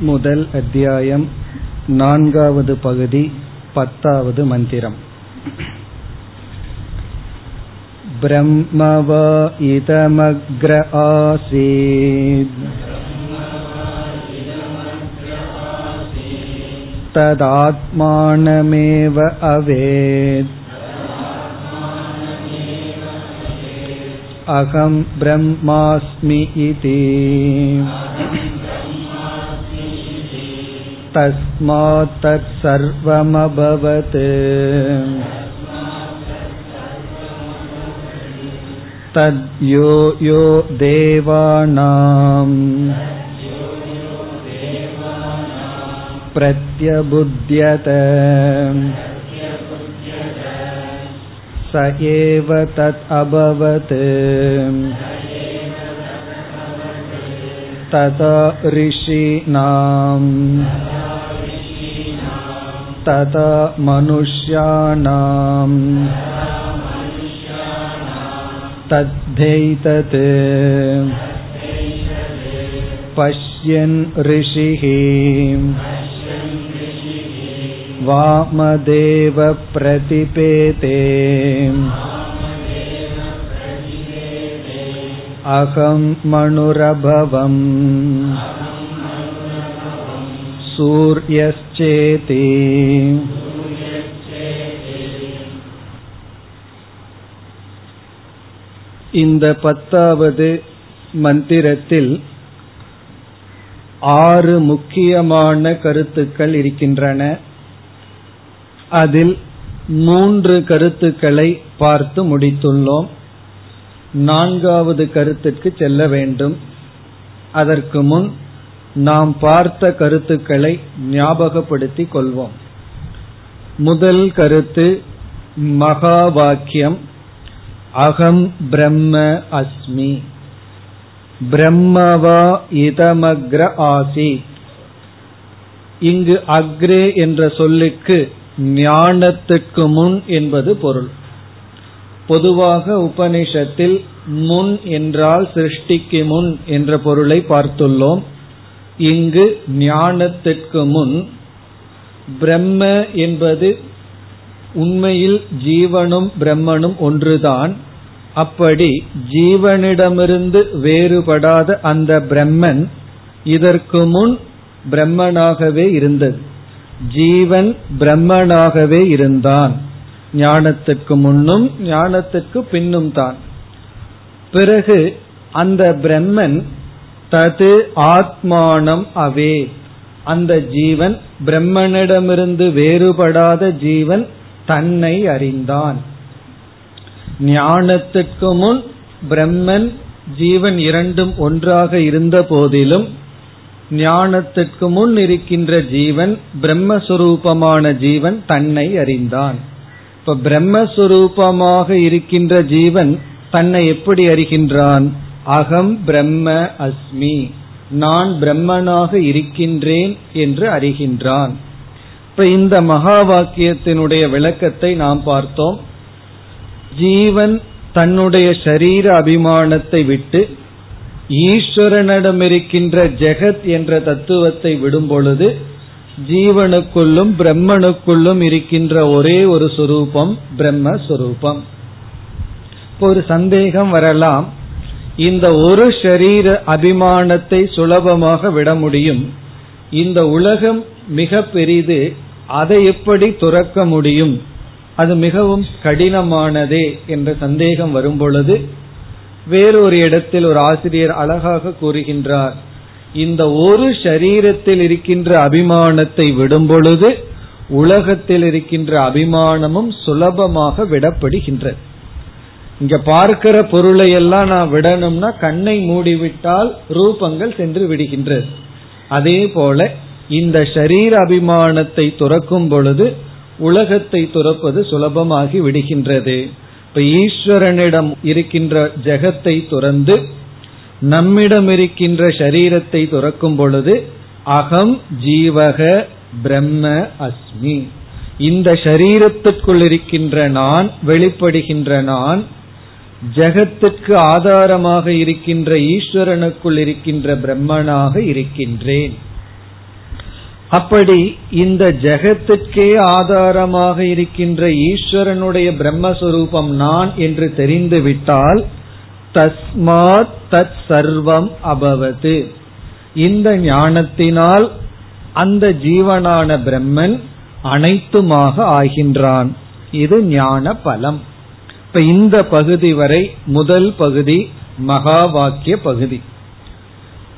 முதல் அத்தியாயம் நான்காவது பகுதி பத்தாவது மந்திரம் ब्रह्म वा इदमग्र आसीत् तदात्मानमेव अवेत् अहं ब्रह्मास्मि इति तस्मात् तत्सर्वमभवत् तद्यो यो देवानाम् प्रत्यबुध्यत स एव तत् अभवत् तदा ऋषीणाम् तदा मनुष्याणाम् तद्धैतत् पश्यन् ऋषिः वामदेव प्रतिपेते अहं मणुरभवम् चेति இந்த பத்தாவது மந்திரத்தில் ஆறு முக்கியமான கருத்துக்கள் இருக்கின்றன. அதில் மூன்று கருத்துக்களை பார்த்து முடித்துள்ளோம். நான்காவது கருத்துக்கு செல்ல வேண்டும். அதற்கு முன் நாம் பார்த்த கருத்துக்களை ஞாபகப்படுத்திக் கொள்வோம். முதல் கருத்து மகா வாக்கியம் அகம் பிரம்ம அஸ்மி பிரம்மவா இதமக்ர ஆசி இங்கு அக்ரே என்ற சொல்லுக்கு ஞானத்துக்கு முன் என்பது பொருள். பொதுவாக உபனிஷத்தில் முன் என்றால் சிருஷ்டிக்கு முன் என்ற பொருளை பார்த்துள்ளோம். இங்கு ஞானத்திற்கு முன் பிரம்ம என்பது உண்மையில் ஜீவனும் பிரம்மனும் ஒன்றுதான். அப்படி ஜீவனிடமிருந்து வேறுபடாத அந்த பிரம்மன் இதற்கு முன் பிரம்மனாகவே இருந்தது. ஜீவன் பிரம்மனாகவே இருந்தான். ஞானத்துக்கு முன்னும் ஞானத்துக்கு பின்னும் தான் பிறகு அந்த பிரம்மன் தது ஆத்மானம் அவே. அந்த ஜீவன் பிரம்மனிடமிருந்து வேறுபடாத ஜீவன் தன்னை அறிந்தான். ஞானத்துக்கு முன் பிரம்மன் ஜீவன் இரண்டும் ஒன்றாக இருந்த போதிலும் ஞானத்துக்கு முன் இருக்கின்ற ஜீவன் பிரம்மஸ்வரூபமான ஜீவன் தன்னை அறிந்தான். இப்ப பிரம்மஸ்வரூபமாக இருக்கின்ற ஜீவன் தன்னை எப்படி அறிகின்றான்? அகம் பிரம்ம அஸ்மி. நான் பிரம்மனாக இருக்கின்றேன் என்று அறிகின்றான். இப்ப இந்த மகா வாக்கியத்தினுடைய விளக்கத்தை நாம் பார்த்தோம். ஜீவன் தன்னுடைய சரீர அபிமானத்தை விட்டு ஈஸ்வரனிடம் இருக்கின்ற ஜெகத் என்ற தத்துவத்தை விடும் பொழுது ஜீவனுக்குள்ளும் பிரம்மனுக்குள்ளும் இருக்கின்ற ஒரே ஒரு சுரூபம் பிரம்மஸ்வரூபம் இப்போ ஒரு சந்தேகம் வரலாம். இந்த ஒரு ஷரீர அபிமானத்தை சுலபமாக விட முடியும். இந்த உலகம் மிக பெரிது அதை எப்படி துறக்க முடியும்? அது மிகவும் கடினமானதே என்ற சந்தேகம் வரும்பொழுது வேறொரு இடத்தில் ஒரு ஆசிரியர் அழகாக கூறுகின்றார் இந்த ஒரு சரீரத்தில் இருக்கின்ற அபிமானத்தை விடும் பொழுது உலகத்தில் இருக்கின்ற அபிமானமும் சுலபமாக விடப்படுகின்றது. இங்க பார்க்கிற பொருளை எல்லாம் நான் விடணும்னா கண்ணை மூடிவிட்டால் ரூபங்கள் சென்று விடுகின்றது அதே போல இந்த ஷரீர அபிமானத்தை துறக்கும் பொழுது உலகத்தை துறப்பது சுலபமாகி விடுகின்றது. இப்ப ஈஸ்வரனிடம் இருக்கின்ற ஜெகத்தை துறந்து நம்மிடம் இருக்கின்ற சரீரத்தை துறக்கும் பொழுது அகம் ஜீவக பிரம்ம அஸ்மி. இந்த சரீரத்துக்குள் இருக்கின்ற நான் வெளிப்படுகின்ற நான் ஜெகத்துக்கு ஆதாரமாக இருக்கின்ற ஈஸ்வரனுக்குள் இருக்கின்ற பிரம்மனாக இருக்கின்றேன். அப்படி இந்த ஜெகத்துக்கே ஆதாரமாக இருக்கின்ற ஈஸ்வரனுடைய பிரம்மஸ்வரூபம் நான் என்று தெரிந்துவிட்டால் தஸ்மாத் தத் சர்வம் அபவது. இந்த ஞானத்தினால் அந்த ஜீவனான பிரம்மன் அனைத்துமாக ஆகின்றான். இது ஞான பலம் இப்ப இந்த பகுதி வரை முதல் பகுதி மகா வாக்கிய பகுதி.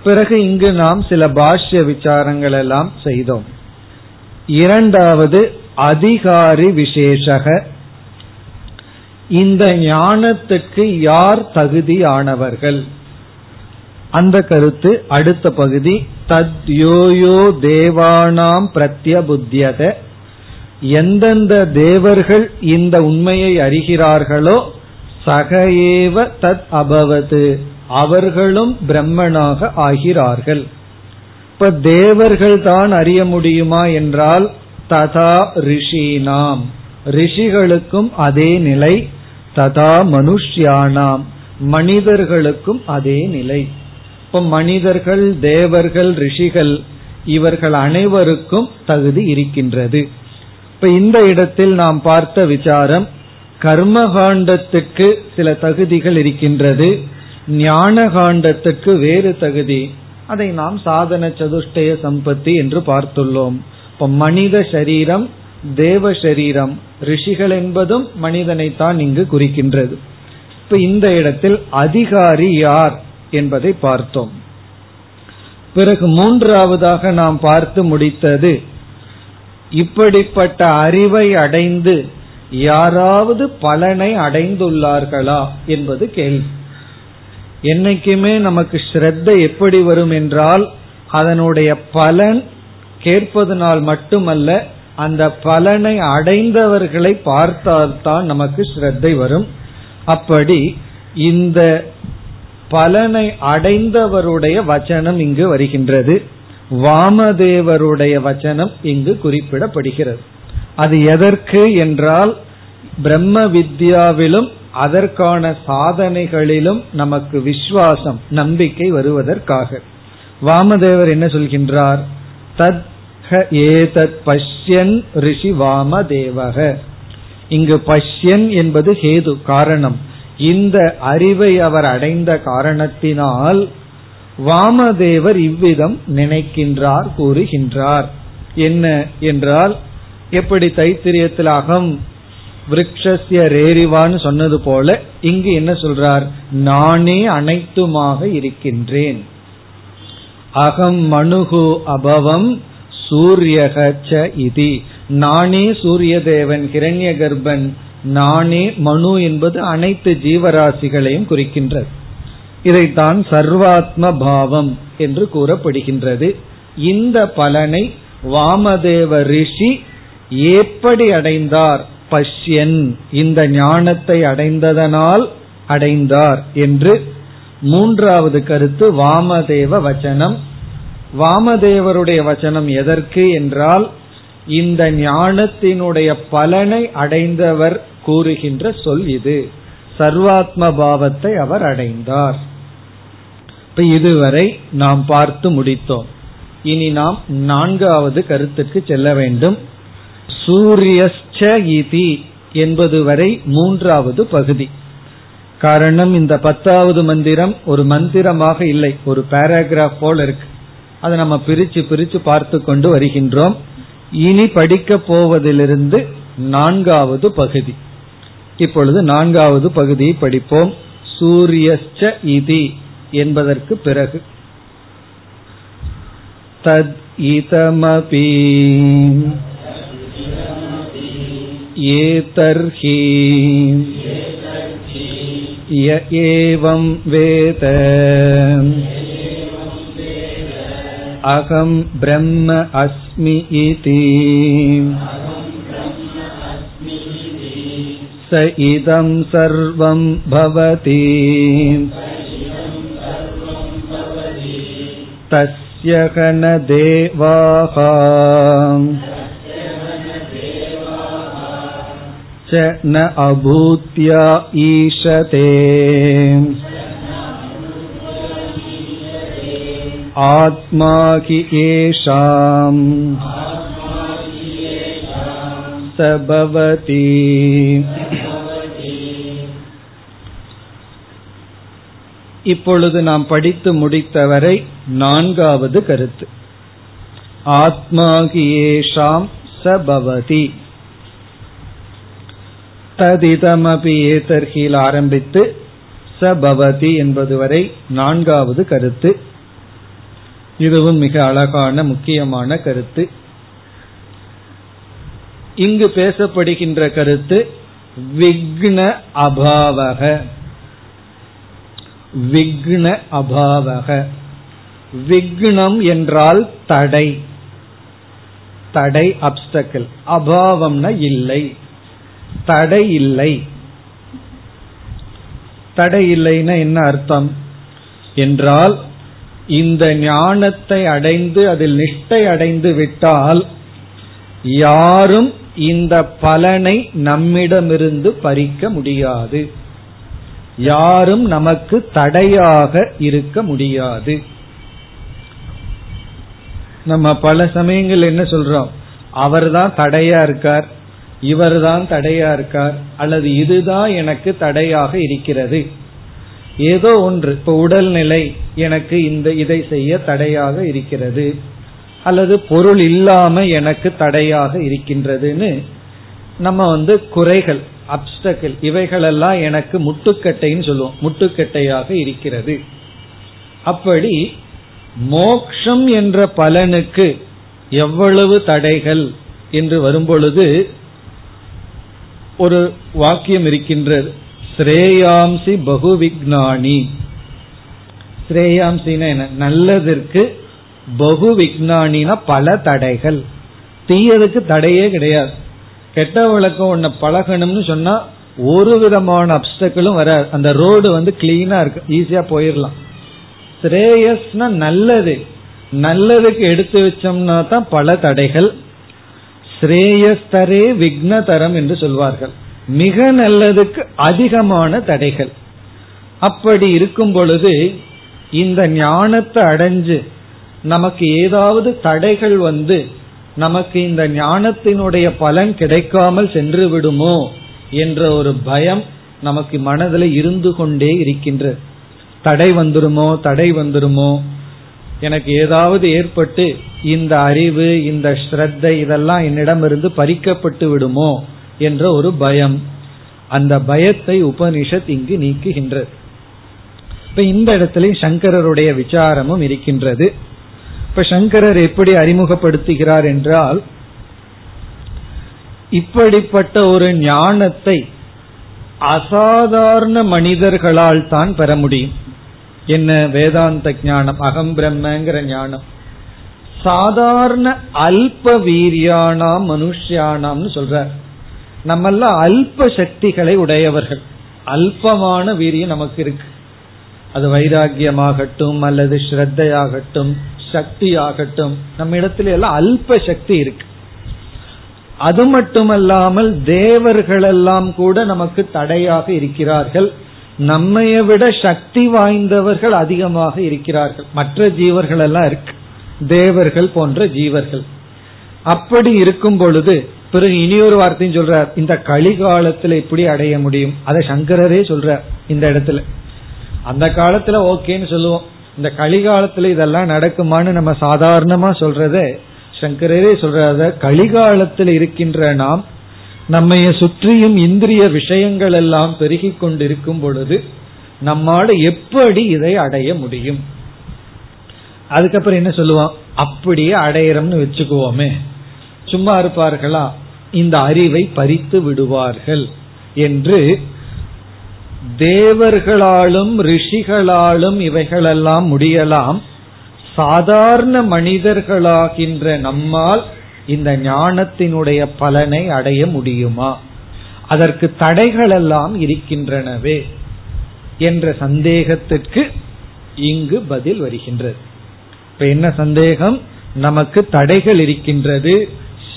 பிறகு இங்கு நாம் சில பாஷ்ய விசாரங்கள் எல்லாம் செய்தோம். இரண்டாவது அதிகாரி விசேஷக. இந்த ஞானத்துக்கு யார் தகுதியானவர்கள்? அந்த கருத்து அடுத்த பகுதி. தத் யோயோ தேவானாம் பிரத்யபுத்தியத எந்தெந்த தேவர்கள் இந்த உண்மையை அறிகிறார்களோ சகையேவ தத் அபவது. அவர்களும் பிரம்மனாக ஆகிறார்கள். இப்ப தேவர்கள் தான் அறிய முடியுமா என்றால் ததா ரிஷினாம். ரிஷிகளுக்கும் அதே நிலை ததா மனுஷ்யானாம். மனிதர்களுக்கும் அதே நிலை. இப்ப மனிதர்கள் தேவர்கள் ரிஷிகள் இவர்கள் அனைவருக்கும் தகுதி இருக்கின்றது. இப்ப இந்த இடத்தில் நாம் பார்த்த விசாரம் கர்மகாண்டத்துக்கு சில தகுதிகள் இருக்கின்றது ஞான காண்டத்துக்கு வேறு தகுதி. அதை நாம் சாதன சதுஷ்டய சம்பத்தி என்று பார்த்துள்ளோம். இப்ப மனித சரீரம் தேவ சரீரம் ரிஷிகள் என்பதும் மனிதனைத்தான் இங்கு குறிக்கின்றது. இப்ப இந்த இடத்தில் அதிகாரி யார் என்பதை பார்த்தோம். பிறகு மூன்றாவதாக நாம் பார்த்து முடித்தது இப்படிப்பட்ட அறிவை அடைந்து யாராவது பலனை அடைந்துள்ளார்களா என்பது கேள்வி. என்னைக்குமே நமக்கு ஸ்ரத்த எப்படி வரும் என்றால் அதனுடைய பலன் கேட்பதனால் மட்டுமல்ல அந்த பலனை அடைந்தவர்களை பார்த்தால்தான் நமக்கு ஸ்ரத்தை வரும். அப்படி இந்த பலனை அடைந்தவருடைய வச்சனம் இங்கு வருகின்றது. வாமதேவருடைய வச்சனம் இங்கு குறிப்பிடப்படுகிறது. அது எதற்கு என்றால் பிரம்ம வித்யாவிலும் அதற்கான சாதனைகளிலும் நமக்கு விசுவாசம் நம்பிக்கை வருவதற்காக. வாமதேவர் என்ன சொல்கின்றார்? தத் ஏதத் பஷ்யன் ரிஷி வாமதேவக. இங்கு பஷ்யன் என்பது ஹேது காரணம். இந்த அறிவை அவர் அடைந்த காரணத்தினால் வாமதேவர் இவ்விதம் நினைக்கின்றார் கூறுகின்றார். என்ன என்றால் எப்படி தைத்திரியத்தில் அகம் விரக்ஷஸ்ய ரேரிவான்னு சொன்னது போல இங்கு என்ன சொல்றார்? நானே அனைத்துமாக இருக்கின்றேன். அகம் மனுகு அபவம் சூரியகச்ச இதி. நானே சூரிய தேவன் கிரண்ய கர்ப்பன் நானே மனு என்பது அனைத்து ஜீவராசிகளையும் குறிக்கின்றது. இதைத்தான் சர்வாத்ம பாவம் என்று கூறப்படுகின்றது. இந்த பலனை வாமதேவ ரிஷி எப்படி அடைந்தார்? பஷ்யன் இந்த ஞானத்தை அடைந்ததனால் அடைந்தார் என்று மூன்றாவது கருத்து வாமதேவ வச்சனம். வாமதேவருடைய வச்சனம் எதற்கு என்றால் இந்த ஞானத்தினுடைய பலனை அடைந்தவர் கூறுகின்ற சொல் இது. சர்வாத்ம பாவத்தை அவர் அடைந்தார். இப்ப இதுவரை நாம் பார்த்து முடித்தோம். இனி நாம் நான்காவது கருத்துக்கு செல்ல வேண்டும். சூரியஸ்ச இதி என்பது வரை மூன்றாவது பகுதி. காரணம் இந்த பத்தாவது மந்திரம் ஒரு மந்திரமாக இல்லை ஒரு பேராகிராஃப் போல இருக்கு. அதை நம்ம பிரிச்சு பிரிச்சு பார்த்து கொண்டு வருகின்றோம். இனி படிக்க போவதிலிருந்து நான்காவது பகுதி. இப்பொழுது நான்காவது பகுதியை படிப்போம். சூரியஸ்ச இதி. என்பதற்கு பிறகு தத் இதமபி एतर्हि य एवं वेद अहं ब्रह्म अस्मि इति स इदं सर्वं भवति तस्य देवाः। च न अभूत्या ईशते। आत्मा हि येषाम्। स भवति। இப்பொழுது நாம் படித்து முடித்தவரை நான்காவது கருத்து. ஆத்மாகியேஷாம் சபவதி. ததிதமபி ஏதர்கியில் ஆரம்பித்து சபவதி என்பது வரை நான்காவது கருத்து. இதுவும் மிக அழகான முக்கியமான கருத்து. இங்கு பேசப்படுகின்ற கருத்து விக்ன அபாவக. விக்ன அபாவக. விக்னம் என்றால் தடை. தடை அப்டக்கிள் அபாவம்னா இல்லை. தடை இல்லை. தடை இல்லைன்னா என்ன அர்த்தம்? என்றால் இந்த ஞானத்தை அடைந்து அதில் நிஷ்டை அடைந்து விட்டால் யாரும் இந்த பலனை நம்மிடமிருந்து பறிக்க முடியாது. யாரும் நமக்கு தடையாக இருக்க முடியாது. நம்ம பல சமயங்கள் என்ன சொல்றோம்? அவர் தான் தடையா இருக்கார் இவர் தான் தடையா இருக்கார் அல்லது இதுதான் எனக்கு தடையாக இருக்கிறது. ஏதோ ஒன்று இப்ப உடல்நிலை எனக்கு இந்த இதை செய்ய தடையாக இருக்கிறது அல்லது பொருள் இல்லாம எனக்கு தடையாக இருக்கின்றதுன்னு நம்ம வந்து குறைகள் அப்டக்கிள் இவைகளெல்லாம் எனக்கு முட்டுக்கட்டைன்னு சொல்லுவோம். முட்டுக்கட்டையாக இருக்கிறது. அப்படி மோக்ஷம் என்ற பலனுக்கு எவ்வளவு தடைகள் என்று வரும்பொழுது ஒரு வாக்கியம் இருக்கின்றது. ஸ்ரேயாம்சி பகுவிக்னானி. ஸ்ரேயாம்சின என்ன? நல்லதற்கு பகு விக்னானினா பல தடைகள். தீயதுக்கு தடையே கிடையாது. கெட்ட வழக்கம் ஒன்ன பழகணும்னு சொன்னா ஒரு விதமான அப்டக்கிளும் வராது. அந்த ரோடு வந்து கிளீனா இருக்கு. ஈஸியா போயிடலாம் ஸ்ரேயஸ்னா நல்லது. நல்லதுக்கு எடுத்து வச்சோம்னா தான் பல தடைகள். ஸ்ரேயஸ்தரே விக்னதரம் என்று சொல்வார்கள். மிக நல்லதுக்கு அதிகமான தடைகள். அப்படி இருக்கும் பொழுது இந்த ஞானத்தை அடைஞ்சு நமக்கு ஏதாவது தடைகள் வந்து நமக்கு இந்த ஞானத்தினுடைய பலன் கிடைக்காமல் சென்று விடுமோ என்ற ஒரு பயம் நமக்கு மனதில் இருந்து கொண்டே இருக்கின்ற. தடை வந்துருமோ தடை வந்துருமோ? எனக்கு ஏதாவது ஏற்பட்டு இந்த அறிவு இந்த ஸ்ரத்தை இதெல்லாம் என்னிடமிருந்து பறிக்கப்பட்டு விடுமோ என்ற ஒரு பயம். அந்த பயத்தை உபனிஷத் இங்கு நீக்குகின்றது. இப்ப இந்த இடத்துல சங்கரருடைய விசாரமும் இருக்கின்றது. இப்ப சங்கரர் எப்படி அறிமுகப்படுத்துகிறார் என்றால் இப்படிப்பட்ட ஒரு ஞானத்தை அசாதாரண மனிதர்களால் தான் பெற முடியும். என்ன வேதாந்த ஞானம் அகம் பிரம்மங்கிற ஞானம். சாதாரண அல்ப வீரியானாம் மனுஷியானாம்னு சொல்ற நம்மள அல்ப சக்திகளை உடையவர்கள். அல்பமான வீரியம் நமக்கு இருக்கு. அது வைராகியமாகட்டும் அல்லது ஸ்ரத்தையாகட்டும் சக்தி ஆகட்டும் நம்ம இடத்துல எல்லாம் அல்ப சக்தி இருக்கு. அது மட்டுமல்லாமல் தேவர்கள் எல்லாம் கூட நமக்கு தடையாக இருக்கிறார்கள். நம்மைய விட சக்தி வாய்ந்தவர்கள் அதிகமாக இருக்கிறார்கள். மற்ற ஜீவர்கள் எல்லாம் இருக்கு. தேவர்கள் போன்ற ஜீவர்கள். அப்படி இருக்கும் பொழுது பிறகு இனி ஒரு வார்த்தையும் சொல்றார் இந்த கலிகாலத்துல இப்படி அடைய முடியும். அதை சங்கரரே சொல்றார் இந்த இடத்துல. அந்த காலத்துல ஓகேன்னு சொல்லுவோம். இந்த கலிகாலத்துல இதெல்லாம் நடக்குமான்னு நம்ம சாதாரணமா சொல்றது சங்கரரே சொல்றத கலிகாலத்தில் இருக்கின்ற நாம் நம்மைய சுற்றியும் இந்திரிய விஷயங்கள் எல்லாம் பெருகி கொண்டிருக்கும் பொழுது நம்மால எப்படி இதை அடைய முடியும்? அதுக்கப்புறம் என்ன சொல்லுவோம் அப்படியே அடையறோம்னு வச்சுக்குவோமே. சும்மா இருப்பார்களா? இந்த அறிவை பறித்து விடுவார்கள் என்று தேவர்களாலும் ரிஷிகளாலும் இவைகளெல்லாம் முடியலாம். சாதாரண மனிதர்களாகின்ற நம்மால் இந்த ஞானத்தினுடைய பலனை அடைய முடியுமா? அதற்கு தடைகள் எல்லாம் இருக்கின்றனவே என்ற சந்தேகத்திற்கு இங்கு பதில் வருகின்றது. இப்ப என்ன சந்தேகம்? நமக்கு தடைகள் இருக்கின்றது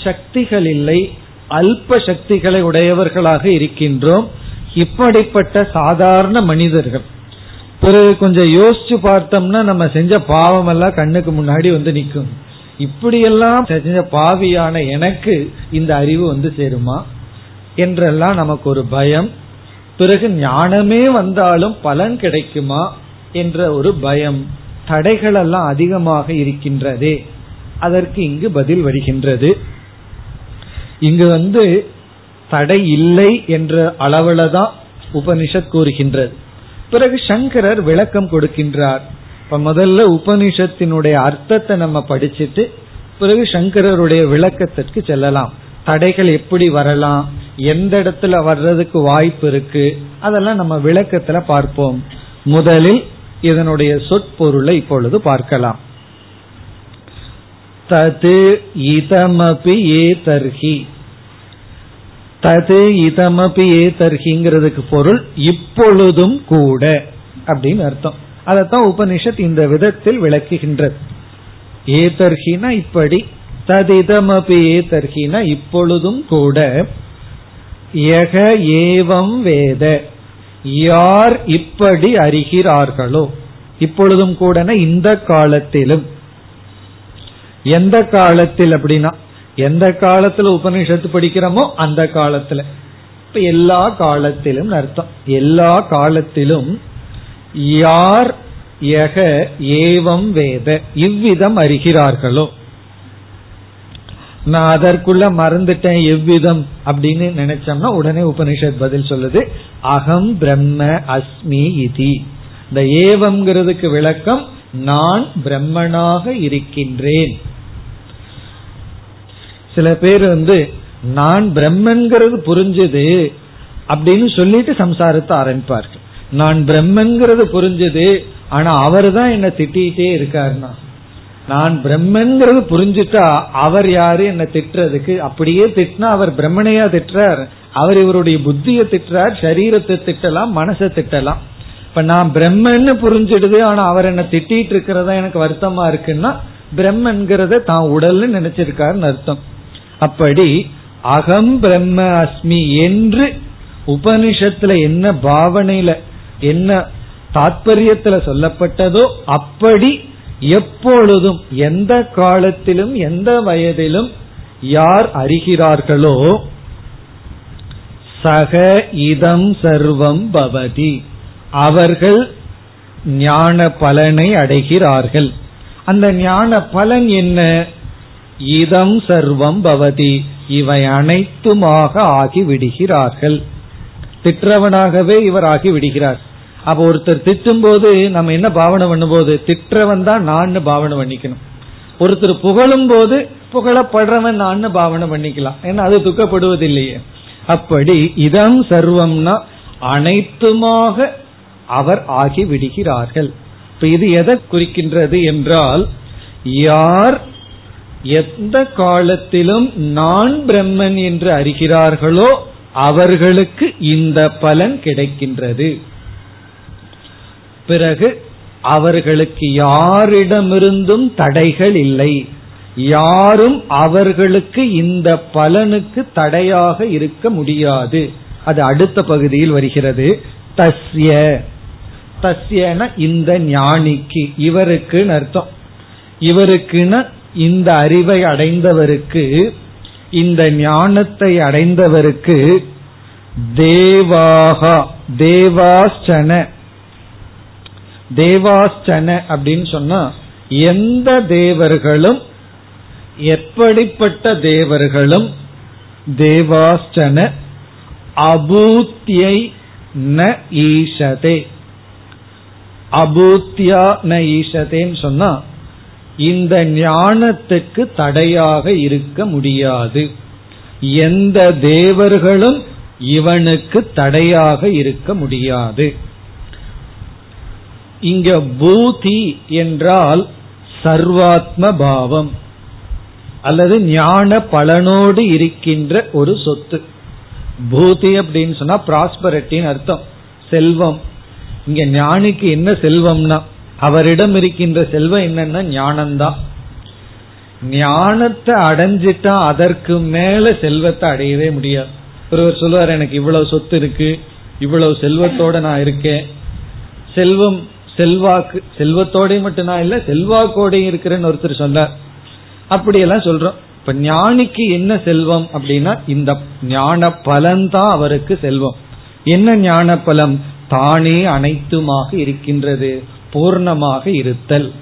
சக்திகள் இல்லை அல்ப சக்திகளை உடையவர்களாக இருக்கின்றோம். இப்படிப்பட்ட சாதாரண மனிதர்கள். பிறகு கொஞ்சம் யோசிச்சு பார்த்தோம்னா நம்ம செஞ்ச பாவம் எல்லாம் கண்ணுக்கு முன்னாடி வந்து நிற்கும். இப்படியெல்லாம் செஞ்ச பாவியான எனக்கு இந்த அறிவு வந்து சேருமா? என்றெல்லாம் நமக்கு ஒரு பயம். பிறகு ஞானமே வந்தாலும் பலன் கிடைக்குமா? என்ற ஒரு பயம். தடைகள் எல்லாம் அதிகமாக இருக்கின்றதே. அதற்கு இங்கு பதில் வருகின்றது. இங்கு வந்து தடை இல்லை என்ற அளவுல தான் உபனிஷத் கூறுகின்றது. பிறகு சங்கரர் விளக்கம் கொடுக்கின்றார். இப்ப முதல்ல உபனிஷத்தினுடைய அர்த்தத்தை நம்ம படிச்சுட்டு பிறகு சங்கரருடைய விளக்கத்திற்கு செல்லலாம். தடைகள் எப்படி வரலாம்? எந்த இடத்துல வர்றதுக்கு வாய்ப்பு இருக்கு? அதெல்லாம் நம்ம விளக்கத்துல பார்ப்போம். முதலில் இதனுடைய சொற்பொருளை இப்பொழுது பார்க்கலாம். தது இதமபி ஏ தர்ஹி தது இதமபி ஏ தர்ஹிங்கிறதுக்கு பொருள் இப்பொழுதும் கூட அப்படின்னு அர்த்தம். அதைத்தான் உபனிஷத் இந்த விதத்தில் விளக்குகின்றது. ஏதர்ஹினா இப்படி ததிதமபி ஏதர்ஹினா இப்பொழுதும் கூட யக ஏவம் வேத யார் இப்படி அறிகிறார்களோ இப்பொழுதும் கூட இந்த காலத்திலும். எந்த காலத்தில் அப்படின்னா எந்த காலத்துல உபனிஷத்து படிக்கிறோமோ அந்த காலத்துல. இப்ப எல்லா காலத்திலும் அர்த்தம். எல்லா காலத்திலும் யார் யக ஏவம் வேத இவ்விதம் அறிகிறார்களோ. நான் அதற்குள்ள மறந்துட்டேன் எவ்விதம் அப்படின்னு நினைச்சோம்னா உடனே உபனிஷத் பதில் சொல்லுது. அகம் பிரம்ம அஸ்மி இதி. இந்த ஏவம்ங்கிறதுக்கு விளக்கம் நான் பிரம்மனாக இருக்கின்றேன். சில பேர் வந்து நான் பிரம்மன்கிறது புரிஞ்சது அப்படின்னு சொல்லிட்டு சம்சாரத்தை ஆரம்பிப்பார்கள். நான் பிரம்மன்கிறது புரிஞ்சது ஆனா அவர் தான் என்ன திட்டிகிட்டே இருக்காருன்னா. நான் பிரம்மன்கிறது புரிஞ்சுட்டா அவர் யாரு என்ன திட்டுறதுக்கு? அப்படியே திட்டினா அவர் பிரம்மனையா திட்டுறார். அவர் இவருடைய புத்திய திட்டுறார் சரீரத்தை திட்டலாம் மனசை திட்டலாம். இப்ப நான் பிரம்மன்னு புரிஞ்சிடுது ஆனா அவர் என்ன திட்டிட்டு இருக்கிறதா எனக்கு வருத்தமா இருக்குன்னா பிரம்மன்கிறத தான் உடல்னு நினைச்சிருக்காருன்னு அர்த்தம். அப்படி அகம் பிரம்ம அஸ்மி என்று உபனிஷத்துல என்ன பாவனையில என்ன தாத்பரியத்துல சொல்லப்பட்டதோ அப்படி எப்பொழுதும் எந்த காலத்திலும் எந்த வயதிலும் யார் அறிகிறார்களோ சக இதம் சர்வம் பவதி. அவர்கள் ஞான பலனை அடைகிறார்கள். அந்த ஞான பலன் என்ன? இதம் சர்வம் பவதி. இவை அனைத்துமாக ஆகி விடுகிறார்கள் திற்றவனாகவே இவர் ஆகி விடுகிறார் அப்ப ஒருத்தர் திட்டும் போது நம்ம என்ன பாவனை பண்ணும் போது திட்டுறவன் தான் நான் பாவனை பண்ணிக்கணும். ஒருத்தர் புகழும் போது புகழப்படுறவன் நான் பாவனை பண்ணிக்கலாம். ஏன்னா அது துக்கப்படுவதில்லையே. அப்படி இதம் சர்வம்னா அனைத்துமாக அவர் ஆகி விடுகிறார்கள் இப்ப இது எதை குறிக்கின்றது என்றால் யார் எந்த காலத்திலும் நான் பிரம்மன் என்று அறிகிறார்களோ அவர்களுக்கு இந்த பலன் கிடைக்கின்றது. பிறகு அவர்களுக்கு யாரிடமிருந்தும் தடைகள் இல்லை. யாரும் அவர்களுக்கு இந்த பலனுக்கு தடையாக இருக்க முடியாது. அது அடுத்த பகுதியில் வருகிறது. தஸ்ய. தஸ்யன இந்த ஞானிக்கு. இவருக்குன்னு அர்த்தம். இவருக்குன்னு இந்த அறிவை அடைந்தவருக்கு இந்த ஞானத்தை அடைந்தவருக்கு தேவாகா தேவாஸ்டன தேவாஸ்சன அப்படின்னு சொன்னா எந்த தேவர்களும் எப்படிப்பட்ட தேவர்களும் தேவாஸ்சன அபூத்தியை ந ஈஷதே. அபூத்தியா ந ஈஷதேன்னு சொன்னா இந்த ஞானத்துக்கு தடையாக இருக்க முடியாது. எந்த தேவர்களும் இவனுக்கு தடையாக இருக்க முடியாது. இங்க பூதி என்றால் சர்வாத்ம பாவம் அல்லது ஞான பலனோடு இருக்கின்ற ஒரு சொத்து. பூதி அப்படின்னு சொன்னா ப்ராஸ்பரிட்டின்னு அர்த்தம். செல்வம். இங்க ஞானிக்கு என்ன செல்வம்னா அவரிடம் இருக்கின்ற செல்வம் என்னன்னா ஞானம்தான் ஞானத்தை அடைஞ்சிட்டா அதற்கு மேல செல்வத்தை அடையவே முடியாது. ஒருவர் சொல்லுவார் எனக்கு இவ்வளவு சொத்து இருக்கு இவ்வளவு செல்வத்தோட நான் இருக்கேன். செல்வம் செல்வாக்கு செல்வத்தோடயும் மட்டும் நான் இல்ல செல்வாக்கோடையும் இருக்கிறேன்னு ஒருத்தர் சொன்னார். அப்படியெல்லாம் சொல்றோம். இப்ப ஞானிக்கு என்ன செல்வம் அப்படின்னா இந்த ஞான பலன்தான் அவருக்கு செல்வம். என்ன ஞான பலம் தானே அனைத்துமாக இருக்கின்றது. பூர்ணமாக இருத்தல்.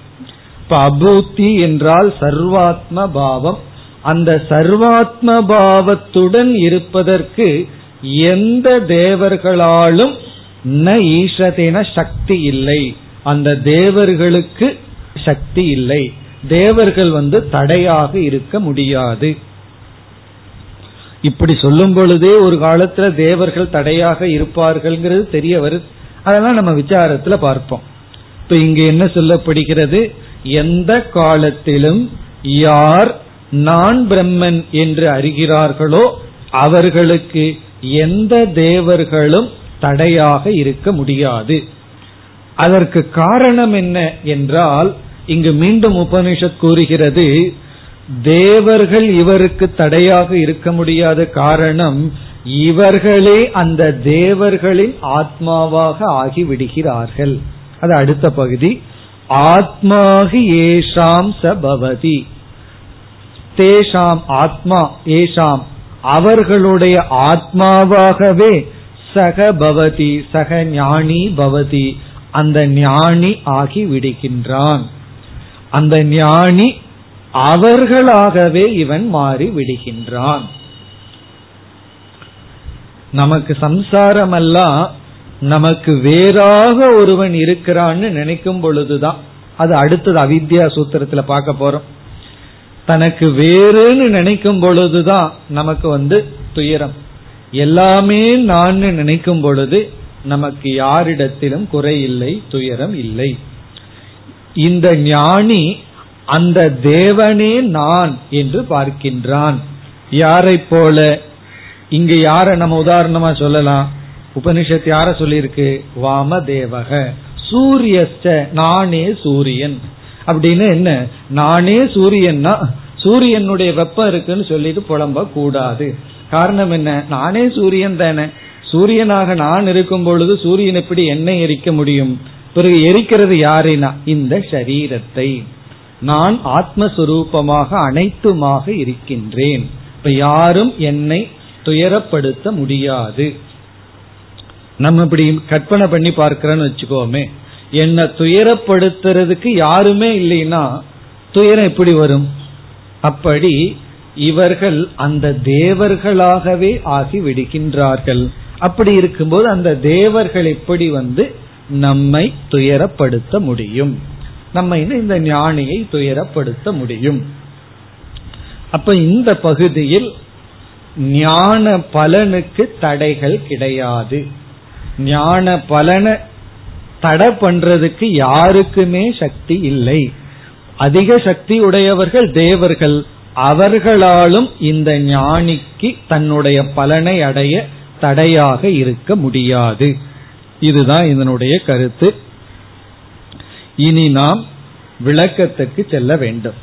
இப்ப அபூத்தி என்றால் சர்வாத்ம பாவம். அந்த சர்வாத்ம பாவத்துடன் இருப்பதற்கு எந்த தேவர்களாலும் ந ஈஷதேன சக்தி இல்லை. அந்த தேவர்களுக்கு சக்தி இல்லை. தேவர்கள் வந்து தடையாக இருக்க முடியாது. இப்படி சொல்லும் பொழுதே ஒரு காலத்துல தேவர்கள் தடையாக இருப்பார்கள்ங்கிறது தெரிய வருது. அதெல்லாம் நம்ம விசாரத்துல பார்ப்போம். இப்ப இங்க என்ன சொல்லப்படுகிறது? எந்த காலத்திலும் யார் நான் பிரம்மன் என்று அறிகிறார்களோ அவர்களுக்கு எந்த தேவர்களும் தடையாக இருக்க முடியாது. அதற்கு காரணம் என்ன என்றால் இங்கு மீண்டும் உபனிஷத் கூறுகிறது தேவர்கள் இவருக்கு தடையாக இருக்க முடியாத காரணம் இவர்களே அந்த தேவர்களின் ஆத்மாவாக ஆகிவிடுகிறார்கள். அது அடுத்த பகுதி. ஆத்மாகி ஏஷாம் சபவதி தேஷாம் ஆத்மா ஏஷாம் அவர்களுடைய ஆத்மாவாகவே சக பவதி சக ஞானி பவதி அந்த ஞானி ஆகி விடுகின்றான். அந்த ஞானி அவர்களாகவே இவன் மாறி விடுகின்றான். நமக்கு சம்சாரமெல்லாம் நமக்கு வேறாக ஒருவன் இருக்கிறான்னு நினைக்கும் பொழுதுதான் அது அடுத்தது அவித்யா சூத்திரத்துல பார்க்க போறோம். தனக்கு வேறுன்னு நினைக்கும் பொழுதுதான் நமக்கு வந்து துயரம். எல்லாமே நான் நினைக்கும் பொழுது நமக்கு யாரிடத்திலும் குறை இல்லை துயரம் இல்லை. இந்த ஞானி அந்த தேவனே நான் என்று பார்க்கின்றான். யாரை போல? இங்க யார நம்ம உதாரணமா சொல்லலாம்? உபனிஷத் யார சொல்லியிருக்கு? வாம தேவக சூரியஸ்ட நானே சூரியன். அப்படின்னு என்ன? நானே சூரியன்னா சூரியனுடைய வெப்பம் இருக்குன்னு சொல்லிட்டு புலம்ப கூடாது காரணம் என்ன? நானே சூரியன் தானே. சூரியனாக நான் இருக்கும் பொழுது சூரியன் எப்படி என்னை எரிக்க முடியும்? பிறகு எரிக்கிறது யாரினா? இந்த சரீரத்தை. நான் ஆத்மஸ்வரூபமாக அனைத்துமாக இருக்கின்றேன். இப்ப யாரும் என்னை துயரப்படுத்த முடியாது. நம்ம இப்படி கற்பனை பண்ணி பார்க்கிறோன்னு வச்சுக்கோமே என்னை துயரப்படுத்துறதுக்கு யாருமே இல்லைன்னா துயரம் எப்படி வரும்? அப்படி இவர்கள் அந்த தேவர்களாகவே ஆகி விடுகின்றார்கள். அப்படி இருக்கும்போது அந்த தேவர்கள் எப்படி வந்து நம்மை துயரப்படுத்த முடியும்? நம்ம இந்த ஞானியை துயரப்படுத்த முடியும்? அப்ப இந்த பகுதியில் ஞான பலனுக்கு தடைகள் கிடையாது. ஞான பலனை தடை பண்றதுக்கு யாருக்குமே சக்தி இல்லை. அதிக சக்தி உடையவர்கள் தேவர்கள். அவர்களாலும் இந்த ஞானிக்கு தன்னுடைய பலனை அடைய தடையாக இருக்க முடியாது. இதுதான் இதனுடைய கருத்து. இனி நாம் விளக்கத்துக்கு செல்ல வேண்டும்.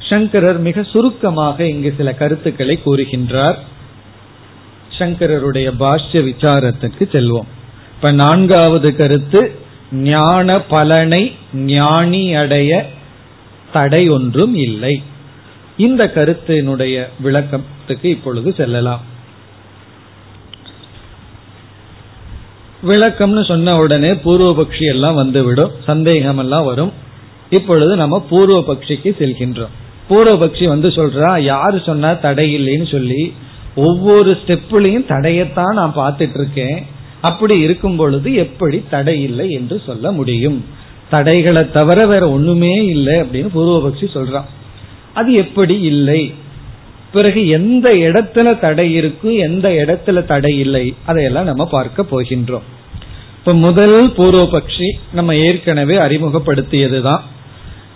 சங்கரர் மிக சுருக்கமாக இங்கு சில கருத்துக்களை கூறுகின்றார். சங்கரருடைய பாஷ்ய விசாரத்திற்கு செல்வோம். இப்ப நான்காவது கருத்து ஞான பலனை ஞானி அடைய தடை ஒன்றும் இல்லை. இந்த கருத்தினுடைய விளக்கத்துக்கு இப்பொழுது செல்லலாம். விளக்கம்னு சொன்ன உடனே பூர்வபக்ஷி எல்லாம் வந்துவிடும். சந்தேகம் எல்லாம் வரும். இப்பொழுது நம்ம பூர்வபக்ஷிக்கு செல்கின்றோம். பூர்வபக்ஷி வந்து சொல்றா யாரு சொன்னா தடை இல்லைன்னு சொல்லி ஒவ்வொரு ஸ்டெப்லயும் தடையத்தான் நான் பார்த்துட்டு இருக்கேன் அப்படி இருக்கும் பொழுது எப்படி தடை இல்லை என்று சொல்ல முடியும். தடைகளை தவிர வேற ஒண்ணுமே இல்லை அப்படின்னு பூர்வபக்ஷி சொல்றான். அது எப்படி இல்லை? பிறகு எந்த இடத்துல தடை இருக்கு எந்த இடத்துல தடை இல்லை அதையெல்லாம் நம்ம பார்க்க போகின்றோம். இப்ப முதல் பூர்வபக்ஷி நம்ம ஏற்கனவே அறிமுகப்படுத்தியதுதான்.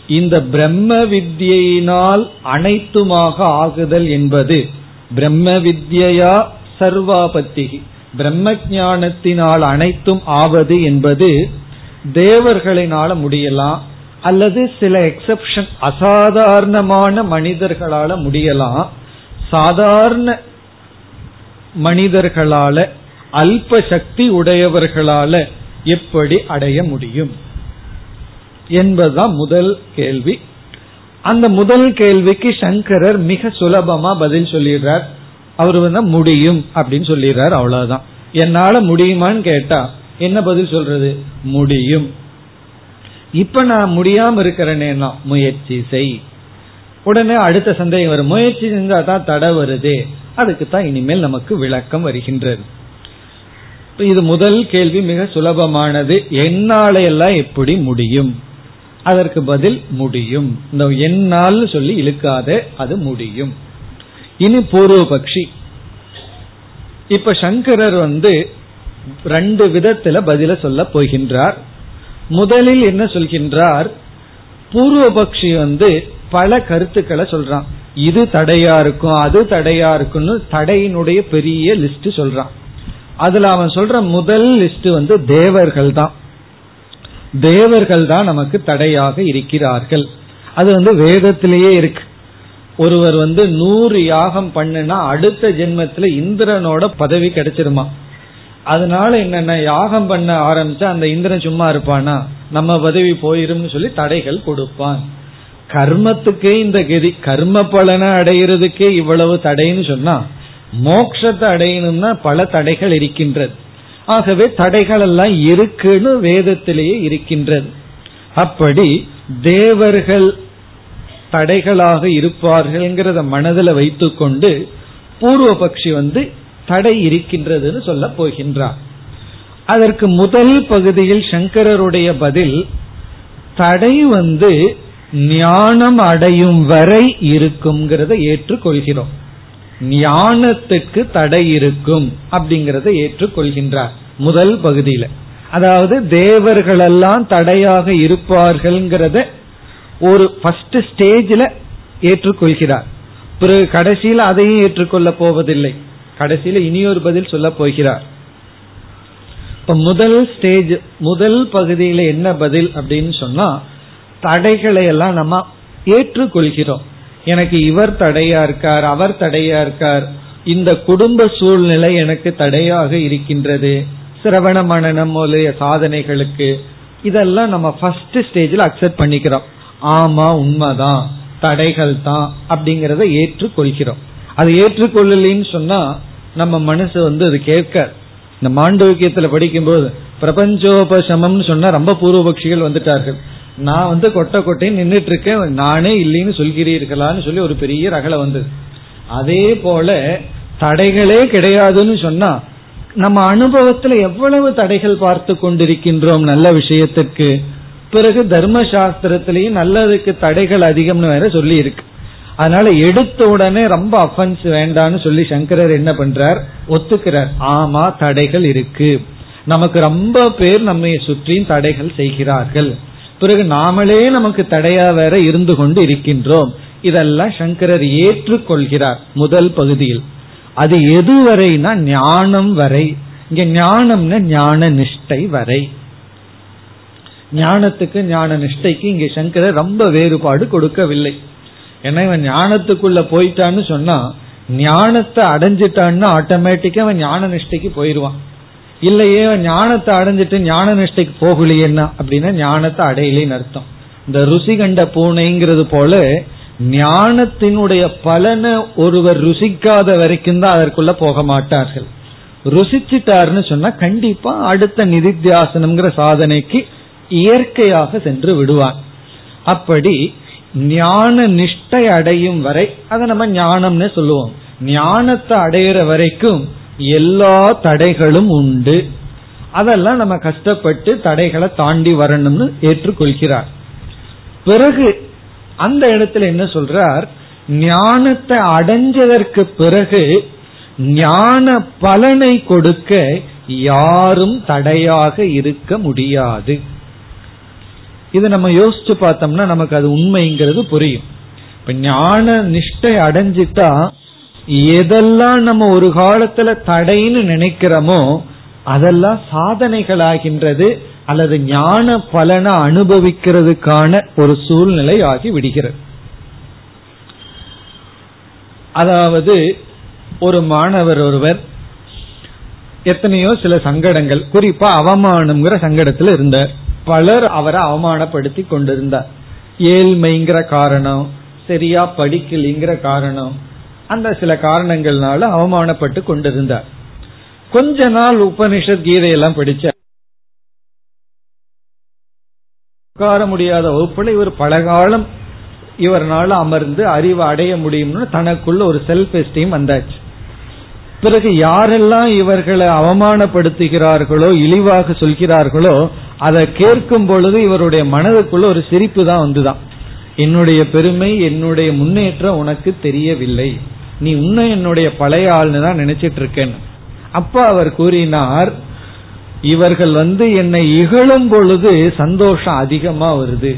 இந்த பிரம்ம வித்யினால் அனைத்துமாக ஆகுதல் என்பது பிரம்ம வித்யா சர்வாபத்தி பிரம்ம ஞானத்தினால் அனைத்தும் ஆவது என்பது தேவர்களினால முடியலாம் அல்லது சில எக்ஸப்ஷன் அசாதாரணமான மனிதர்களால முடியலாம். சாதாரண மனிதர்களால அல்ப சக்தி உடையவர்களால எப்படி அடைய முடியும்? என்பதுதான் முதல் கேள்வி. அந்த முதல் கேள்விக்கு சங்கரர் மிக சுலபமா பதில் சொல்லிடுறார். அவர் வந்து முடியும் அப்படின்னு சொல்லிடுறார் அவ்வளவுதான். என்னால முடியுமான்னு கேட்டா என்ன பதில் சொல்றது? முடியும். இப்ப நான் முடியாம இருக்கிறேன்னா முயற்சி செய். உடனே அடுத்த சந்தேகம் வரும். முயற்சி செஞ்சா தான் தடை வருது. அதுக்கு தான் இனிமேல் நமக்கு விளக்கம் வருகின்றது. இது முதல் கேள்வி மிக சுலபமானது. என்னால எல்லாம் எப்படி முடியும்? அதற்கு பதில் முடியும். இந்த என்னால் சொல்லி இழுக்காத அது முடியும். இனி பூர்வபக்ஷி இப்ப சங்கரர் வந்து ரெண்டு விதத்துல பதில சொல்ல போகின்றார். முதலில் என்ன சொல்கின்றார்? பூர்வபக்ஷி வந்து பல கருத்துக்களை சொல்றான். இது தடையா இருக்கும் அது தடையா இருக்கும்னு தடையினுடைய பெரிய லிஸ்ட் சொல்றான். அதுல அவன் சொல்ற முதல் லிஸ்ட் வந்து தேவர்கள் தான் தேவர்கள் தான் நமக்கு தடையாக இருக்கிறார்கள். அது வந்து வேதத்திலேயே இருக்கு. ஒருவர் வந்து நூறு யாகம் பண்ணுனா அடுத்த ஜென்மத்துல இந்திரனோட பதவி கிடைச்சிருமா? அதனால என்னென்ன யாகம் பண்ண ஆரம்பிச்சா அந்த இந்திரன் சும்மா இருப்பானா? நம்ம பதவி போயிரும்னு சொல்லி தடைகள் கொடுப்பான். கர்மத்துக்கே இந்த கதி கர்ம பலனை அடையிறதுக்கே இவ்வளவு தடைன்னு சொன்னா மோக்ஷத்தை அடையணும்னா பல தடைகள் இருக்கின்றது. ஆகவே தடைகள் எல்லாம் இருக்குன்னு வேதத்திலேயே இருக்கின்றது. அப்படி தேவர்கள் தடைகளாக இருப்பார்கள்ங்கிறத மனதில் வைத்துக்கொண்டு பூர்வபக்ஷி வந்து தடை இருக்கின்றதுன்னு சொல்ல போகின்றார். அதற்கு முதல் பகுதியில் சங்கரருடைய பதில் தடை வந்து ஞானம் அடையும் வரை இருக்குங்கிறத ஏற்றுக்கொள்கிறோம். ஞானத்துக்கு தடை இருக்கும் அப்படிங்கறத ஏற்றுக்கொள்கின்றார் முதல் பகுதியில. அதாவது தேவர்களெல்லாம் தடையாக இருப்பார்கள்ங்கிறத ஒரு ஃபர்ஸ்ட் ஸ்டேஜில் ஏற்றுக்கொள்கிறார். பிறகு கடைசியில் அதையும் ஏற்றுக்கொள்ள போவதில்லை. கடைசியில் இனியொரு பதில் சொல்ல போகிறார். இப்ப முதல் ஸ்டேஜ் முதல் பகுதியில என்ன பதில் அப்படின்னு சொன்னா தடைகளை எல்லாம் நம்ம ஏற்றுக்கொள்கிறோம். எனக்கு இவர் தடையா இருக்கார் அவர் தடையா இருக்கார். இந்த குடும்ப சூழ்நிலை எனக்கு தடையாக இருக்கின்றது. சிரவண மனநம் முதலிய சாதனைகளுக்கு. இதெல்லாம் நம்ம ஃபர்ஸ்ட் ஸ்டேஜில் அக்செப்ட் பண்ணிக்கிறோம். ஆமா உண்மைதான். தடைகள் தான் அப்படிங்கறத ஏற்றுக்கொள்கிறோம். அதை ஏற்றுக்கொள்ளலின்னு சொன்னா நம்ம மனசு வந்து அது கேட்க இந்த மாண்டவிக்கியத்துல படிக்கும்போது பிரபஞ்சோபசமம்னு சொன்னா ரொம்ப பூர்வபக்ஷிகள் வந்துட்டார்கள். நான் வந்து கொட்டை கொட்டைன்னு நின்றுட்டு இருக்கேன் நானே இல்லைன்னு சொல்கிறீர்களான்னு சொல்லி ஒரு பெரிய ரகலை வந்தது. அதே போல தடைகளே கிடையாதுன்னு சொன்னா நம்ம அனுபவத்துல எவ்வளவு தடைகள் பார்த்து கொண்டிருக்கின்றோம் நல்ல விஷயத்துக்கு? பிறகு தர்ம சாஸ்திரத்திலையும் நல்லதுக்கு தடைகள் அதிகம்னு வேற சொல்லி இருக்கு அதனால எடுத்த உடனே ரொம்ப அஃபென்ஸ் வேண்டான்னு சொல்லி சங்கரர் என்ன பண்றார்? ஒத்துக்கிறார். ஆமா தடைகள் இருக்கு. நமக்கு ரொம்ப பேர் நம்மை சுற்றியும் தடைகள் செய்கிறார்கள். பிறகு நாமளே நமக்கு தடையா வேற இருந்து கொண்டு இருக்கின்றோம். இதெல்லாம் சங்கரர் ஏற்றுக்கொள்கிறார் முதல் பகுதியில். அது எதுவரைனா ஞானம் வரை. இங்க ஞானம்னா ஞான நிஷ்டை வரை. ஞானத்துக்கு ஞான நிஷ்டைக்கு இங்க சங்கரர் ரொம்ப வேறுபாடு கொடுக்கவில்லை. ஏன்னா இவன் ஞானத்துக்குள்ள போயிட்டான்னு சொன்னா ஞானத்தை அடைஞ்சிட்டான்னு ஆட்டோமேட்டிக்கா அவன் ஞான நிஷ்டைக்கு போயிடுவான் இல்லையே ஞானத்தை அடைஞ்சிட்டு ஞான நிஷ்டைக்கு போகலையேன்னா அப்படின்னா ஞானத்தை அடையலேன்னு அர்த்தம். இந்த ருசி கண்ட பூனைங்கிறது போல ஞானத்தினுடைய பலனை ஒருவர் ருசிக்காத வரைக்கும் தான் அதற்குள்ள போக மாட்டார்கள். ருசிச்சிட்டாருன்னு சொன்னா கண்டிப்பா அடுத்த நிதித்தியாசனம்ங்கிற சாதனைக்கு இயற்கையாக சென்று விடுவார் அப்படி ஞான நிஷ்டை அடையும் வரை அதை நம்ம ஞானம்னு சொல்லுவோம். ஞானத்தை அடையிற வரைக்கும் எல்லா தடைகளும் உண்டு. அதெல்லாம் நம்ம கஷ்டப்பட்டு தடைகளை தாண்டி வரணும்னு ஏற்றுக்கொள்கிறார். பிறகு அந்த இடத்துல என்ன சொல்றார்? ஞானத்தை அடைஞ்சதற்கு பிறகு ஞான பலனை கொடுக்க யாரும் தடையாக இருக்க முடியாது. இது நம்ம யோசிச்சு பார்த்தோம்னா நமக்கு அது உண்மைங்கிறது புரியும். இப்ப ஞான நிஷ்டை அடைஞ்சிட்டா எதெல்லாம் நம்ம ஒரு காலத்துல தடைன்னு நினைக்கிறோமோ அதெல்லாம் சாதனைகளாகின்றது அல்லது ஞான பலனை அனுபவிக்கிறதுக்கான ஒரு சூழ்நிலை ஆகி விடுகிறது. அதாவது ஒரு மாணவர் ஒருவர் எத்தனையோ சில சங்கடங்கள் குறிப்பா அவமானம்ங்கிற சங்கடத்துல இருந்தார். பலர் அவரை அவமானப்படுத்தி கொண்டிருந்தார். ஏழ்மைங்கிற காரணம் சரியா படிக்கலிங்கிற காரணம் அந்த சில காரணங்கள்னால அவமானப்பட்டு கொண்டிருந்தார். கொஞ்ச நாள் உபனிஷத் கீதையெல்லாம் படிச்ச உட்கார முடியாத வகுப்புல இவர் பலகாலம் இவர்னால அமர்ந்து அறிவு அடைய முடியும்னு தனக்குள்ள ஒரு செல்ஃப் எஸ்டீம் வந்தாச்சு. பிறகு யாரெல்லாம் இவர்களை அவமானப்படுத்துகிறார்களோ இழிவாக சொல்கிறார்களோ அதை கேட்கும் பொழுது இவருடைய மனதுக்குள்ள ஒரு சிரிப்பு தான் வந்துதான். என்னுடைய பெருமை என்னுடைய முன்னேற்றம் உனக்கு தெரியவில்லை. நீ இன்னும் என்னுடைய பழைய ஆள்னு தான் நினைச்சிட்டு இருக்கேன் அப்ப அவர் கூறினார் இவர்கள் வந்து என்னை இகழும் பொழுது சந்தோஷம் அதிகமா வருது.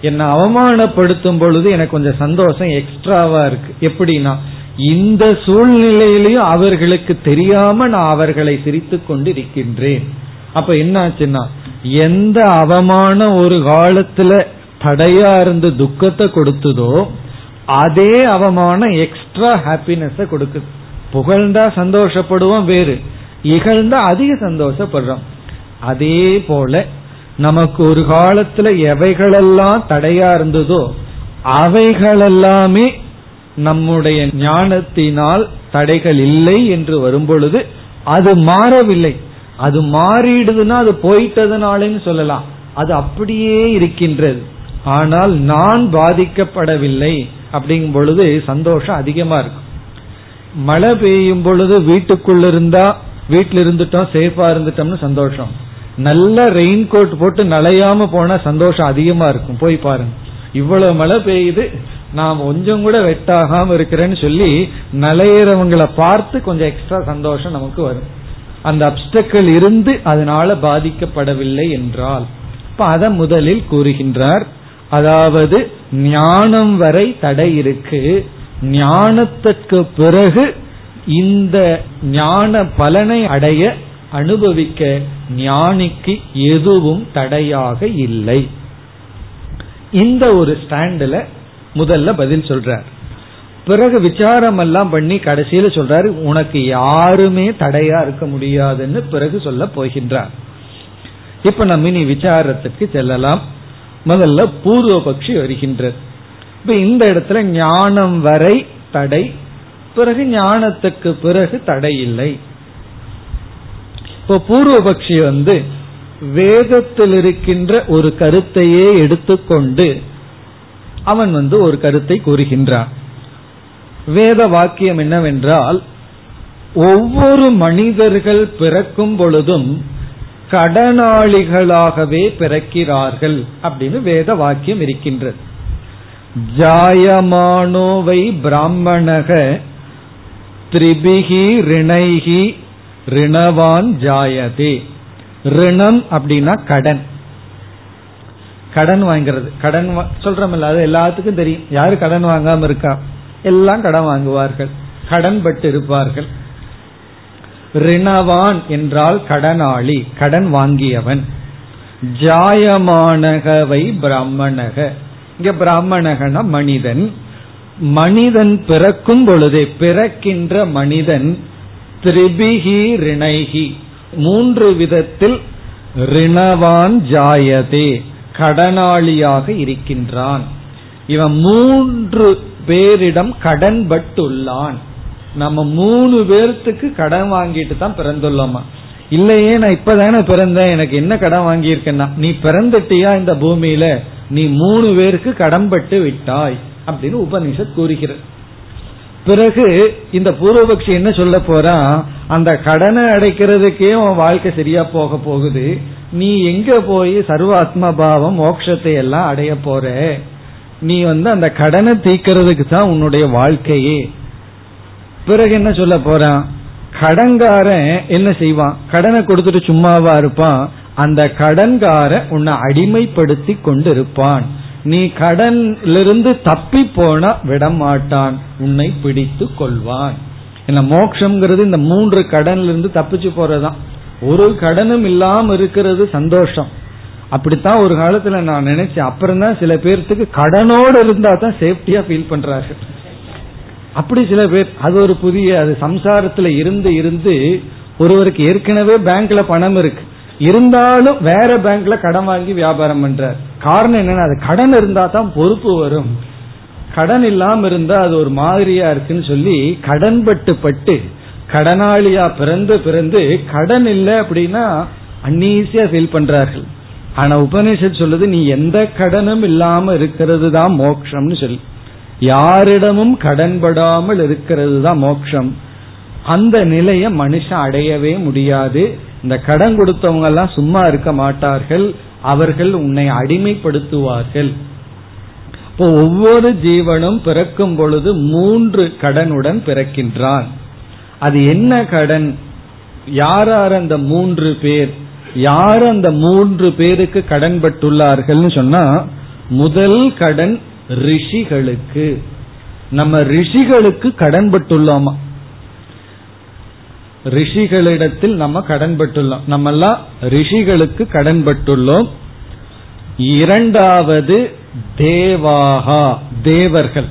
என்னை அவமானப்படுத்தும் பொழுது எனக்கு கொஞ்சம் சந்தோஷம் எக்ஸ்ட்ராவா இருக்கு. எப்படின்னா இந்த சூழ்நிலையிலையும் அவர்களுக்கு தெரியாம நான் அவர்களை சிரித்து கொண்டு இருக்கின்றேன் அப்ப என்ன ஆச்சுன்னா எந்த அவமானம் ஒரு காலத்துல தடையா இருந்து துக்கத்தை கொடுத்ததோ அதே அவமானம் எக்ஸ்ட்ரா ஹாப்பினஸ் கொடுக்குது. புகழ்ந்தா சந்தோஷப்படுவோம் வேறு. இகழ்ந்தா அதிக சந்தோஷப்படுறோம். அதே போல நமக்கு ஒரு காலத்துல எவைகளெல்லாம் தடையா இருந்ததோ அவைகளெல்லாமே நம்முடைய ஞானத்தினால் தடைகள் இல்லை என்று வரும்பொழுது அது மாறவில்லை. அது மாறிடுதுன்னா அது போயிட்டதுனாலன்னு சொல்லலாம். அது அப்படியே இருக்கின்றது. ஆனால் நான் பாதிக்கப்படவில்லை. அப்படிங்கும் பொழுது சந்தோஷம் அதிகமா இருக்கும். மழை பெய்யும் பொழுது வீட்டுக்குள்ள இருந்தா வீட்டுல இருந்துட்டோம் சேஃபா இருந்துட்டோம்னு சந்தோஷம். நல்ல ரெயின் கோட் போட்டு நலையாம போனா சந்தோஷம் அதிகமா இருக்கும். போய் பாருங்க. இவ்வளவு மழை பெய்யுது நான் கொஞ்சம் கூட வெட்டாகாம இருக்கிறேன்னு சொல்லி நலையிறவங்களை பார்த்து கொஞ்சம் எக்ஸ்ட்ரா சந்தோஷம் நமக்கு வரும். அந்த அப்டக்கள் இருந்து அதனால பாதிக்கப்படவில்லை என்றால். இப்ப அதை முதலில் கூறுகின்றார் அதாவது ஞானம் வரை தடை இருக்கு. ஞானத்துக்கு பிறகு இந்த ஞான பலனை அடைய அனுபவிக்க ஞானிக்கு எதுவும் தடையாக இல்லை. இந்த ஒரு ஸ்டாண்ட்ல முதல்ல பதில் சொல்றார். பிறகு விசாரம் எல்லாம் பண்ணி கடைசியில சொல்றாரு உனக்கு யாருமே தடையா இருக்க முடியாதுன்னு பிறகு சொல்ல போகின்றார். இப்ப நம்ம இனி விசாரத்துக்கு செல்லலாம். முதல்ல பூர்வபக்ஷி வருகின்றது இப்ப இந்த இடத்துல ஞானம் வரை தடை பிறகு ஞானத்துக்கு பிறகு தடை இல்லை. இப்போ பூர்வபக்ஷி வந்து வேதத்தில் இருக்கின்ற ஒரு கருத்தையே எடுத்துக்கொண்டு அவன் வந்து ஒரு கருத்தை கூறுகின்றான். வேத வாக்கியம் என்னவென்றால் ஒவ்வொரு மனிதர்கள் பிறக்கும் பொழுதும் கடனாளிகளாகவே பிறக்கிறார்கள் அப்படின்னு வேத வாக்கியம் இருக்கின்றது ஜாயமானோவை பிராமணக திரிபிகி ரிணைகி ரிணவான் ஜாயதே. ரிணம் அப்படின்னா கடன். கடன் வாங்கிறது. கடன் சொல்றோம்ல அது எல்லாத்துக்கும் தெரியும். யாரு கடன் வாங்காம இருக்கா? எல்லாம் கடன் வாங்குவார்கள். கடன் பட்டு இருப்பார்கள். ரிணவான் என்றால் கடனாளி கடன் வாங்கியவன். ஜாயமானகவை பிராமணக. இங்க பிராமணகன மனிதன். மனிதன் பிறக்கும் பொழுதே பிறக்கின்ற மனிதன் திரிபிகி ரிணைகி மூன்று விதத்தில் ரிணவான் ஜாயதே கடனாளியாக இருக்கின்றான். இவன் மூன்று பேரிடம் கடன் பட்டுள்ளான் நம்ம மூணு பேர்த்துக்கு கடன் வாங்கிட்டு தான் பிறந்துள்ளோமா? இல்லையே நான் இப்பதானே பிறந்தேன். எனக்கு என்ன கடன் வாங்கியிருக்கேன்னா நீ பிறந்துட்டியா இந்த பூமியில? நீ மூணு பேருக்கு கடன்பட்டு விட்டாய் அப்படின்னு உபனிஷத் கூறுகிறது. பிறகு இந்த பூர்வபக்ஷி என்ன சொல்ல போறான் அந்த கடனை அடைக்கிறதுக்கே உன் வாழ்க்கை சரியா போக போகுது. நீ எங்க போய் சர்வாத்ம பாவம் மோட்சத்தை எல்லாம் அடைய போற? நீ வந்து அந்த கடனை தீக்கிறதுக்கு தான் உன்னுடைய வாழ்க்கையே. பிறகு என்ன சொல்ல போறான்? கடன்காரன் என்ன செய்வான்? கடனை கொடுத்துட்டு சும்மாவா இருப்பான்? அந்த கடன்கார உன்னை அடிமைப்படுத்தி கொண்டு இருப்பான் நீ கடனிலிருந்து தப்பி போனா விடமாட்டான். உன்னை பிடித்து கொள்வான். என்ன மோக்ஷங்கிறது இந்த மூன்று கடன்ல இருந்து தப்பிச்சு போறதுதான். ஒரு கடனும் இல்லாம இருக்கிறது சந்தோஷம். அப்படித்தான் ஒரு காலத்துல நான் நினைச்சேன். அப்புறம் தான் சில பேர்த்துக்கு கடனோடு இருந்தா தான் சேஃப்டியா ஃபீல் பண்றாரு அப்படி சில பேர் அது ஒரு புதிய அது சம்சாரத்துல இருந்து இருந்து ஒருவருக்கு ஏற்கனவே பேங்க்ல பணம் இருக்கு. இருந்தாலும் வேற பேங்க்ல கடன் வாங்கி வியாபாரம் பண்றார். காரணம் என்னன்னா அது கடன் இருந்தா தான் பொறுப்பு வரும். கடன் இல்லாம இருந்தா அது ஒரு மாதிரியா இருக்குன்னு சொல்லி கடன் பட்டு பட்டு கடனாளியா பிறந்து பிறந்து கடன் இல்லை அப்படின்னா அன்னீசியா ஃபீல் பண்றார்கள். ஆனா உபநிஷத் சொல்லுது நீ எந்த கடனும் இல்லாம இருக்கிறது தான் மோக்ஷம்னு சொல்லி. யாரிடமும் கடன்படாமல் இருக்கிறது தான் மோட்சம். அந்த நிலையை மனுஷன் அடையவே முடியாது. இந்த கடன் கொடுத்தவங்க எல்லாம் சும்மா இருக்க மாட்டார்கள். அவர்கள் உன்னை அடிமைப்படுத்துவார்கள். இப்போ ஒவ்வொரு ஜீவனும் பிறக்கும் பொழுது மூன்று கடனுடன் பிறக்கின்றான். அது என்ன கடன்? யார் அந்த மூன்று பேர்? யார் அந்த மூன்று பேருக்கு கடன்பட்டுள்ளார்கள் சொன்னா முதல் கடன் ரிஷிகளுக்கு நம்ம ரிஷிகளுக்கு கடன்பட்டுள்ளோமா? ரிஷிகளிடத்தில் நம்ம கடன் பட்டுள்ளோம் நம்ம எல்லாம் ரிஷிகளுக்கு கடன் பட்டுள்ளோம் இரண்டாவது தேவாகா தேவர்கள்.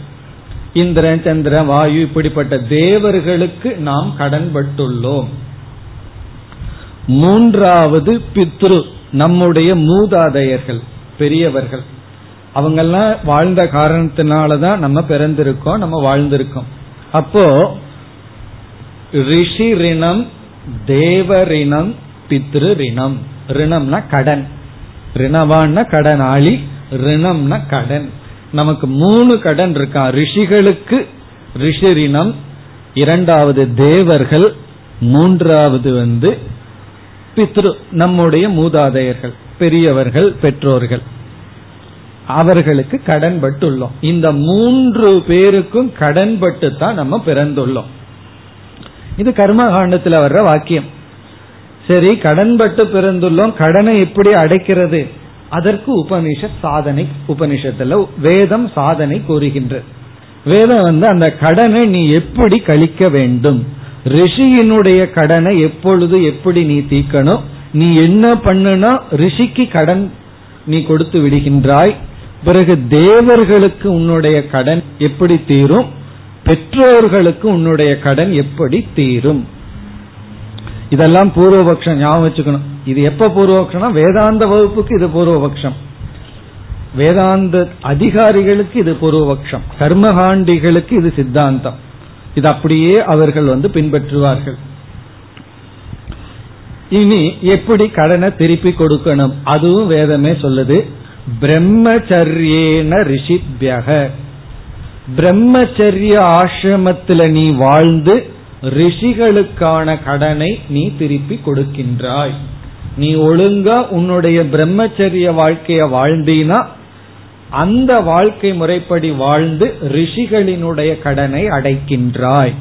இந்திரன் சந்திரன் வாயு இப்படிப்பட்ட தேவர்களுக்கு நாம் கடன்பட்டுள்ளோம். மூன்றாவது பித்ரு நம்முடைய மூதாதையர்கள் பெரியவர்கள். அவங்கெல்லாம் வாழ்ந்த காரணத்தினாலதான் நம்ம பிறந்திருக்கோம் நம்ம வாழ்ந்திருக்கோம். அப்போ ரிஷி ரிணம் தேவரிணம் பித்ரு ரிணம். ரிணம்னா கடன். ரிணவான்னா கடனாளி ரிணம்னா கடன். நமக்கு மூணு கடன் இருக்கா? ரிஷிகளுக்கு ரிஷி ரிணம் இரண்டாவது தேவர்கள் மூன்றாவது வந்து பித்ரு நம்முடைய மூதாதையர்கள் பெரியவர்கள் பெற்றோர்கள். அவர்களுக்கு கடன்பட்டுள்ளோம். இந்த மூன்று பேருக்கும் கடன்பட்டு தான் நம்ம பிறந்துள்ளோம். இது கர்மகாண்டத்தில் வர்ற வாக்கியம். சரி கடன்பட்டு பிறந்துள்ளோம் கடனை எப்படி அடைக்கிறது? அதற்கு உபனிஷத் சாதனை உபனிஷத்துல வேதம் சாதனை கூறுகின்ற. வேதம் வந்து அந்த கடனை நீ எப்படி கழிக்க வேண்டும்? ரிஷியினுடைய கடனை எப்பொழுது எப்படி நீ தீக்கணும் நீ என்ன பண்ணுனா ரிஷிக்கு கடன் நீ கொடுத்து விடுகின்றாய். பிறகு தேவர்களுக்கு உன்னுடைய கடன் எப்படி தீரும்? பெற்றோர்களுக்கு உன்னுடைய கடன் எப்படி தீரும்? இதெல்லாம் பூர்வபக்ஷம் ஞாபகம் வச்சுக்கணும். இது எப்ப பூர்வபக்ஷம்னா வேதாந்த வகுப்புக்கு இது பூர்வபக்ஷம். வேதாந்த அதிகாரிகளுக்கு இது பூர்வபக்ஷம். கர்மகாண்டிகளுக்கு இது சித்தாந்தம். இது அப்படியே அவர்கள் வந்து பின்பற்றுவார்கள். இனி எப்படி கடனை திருப்பி கொடுக்கணும்? அதுவும் வேதமே சொல்லுது. பிரம்மச்சரியேன ரிஷிபியக பிரம்மச்சரிய ஆசிரமத்தில் நீ வாழ்ந்து ரிஷிகளுக்கான கடனை நீ திருப்பி கொடுக்கின்றாய். நீ ஒழுங்கா உன்னுடைய பிரம்மச்சரிய வாழ்க்கைய வாழ்ந்தீனா அந்த வாழ்க்கை முறைப்படி வாழ்ந்து ரிஷிகளினுடைய கடனை அடைக்கின்றாய்.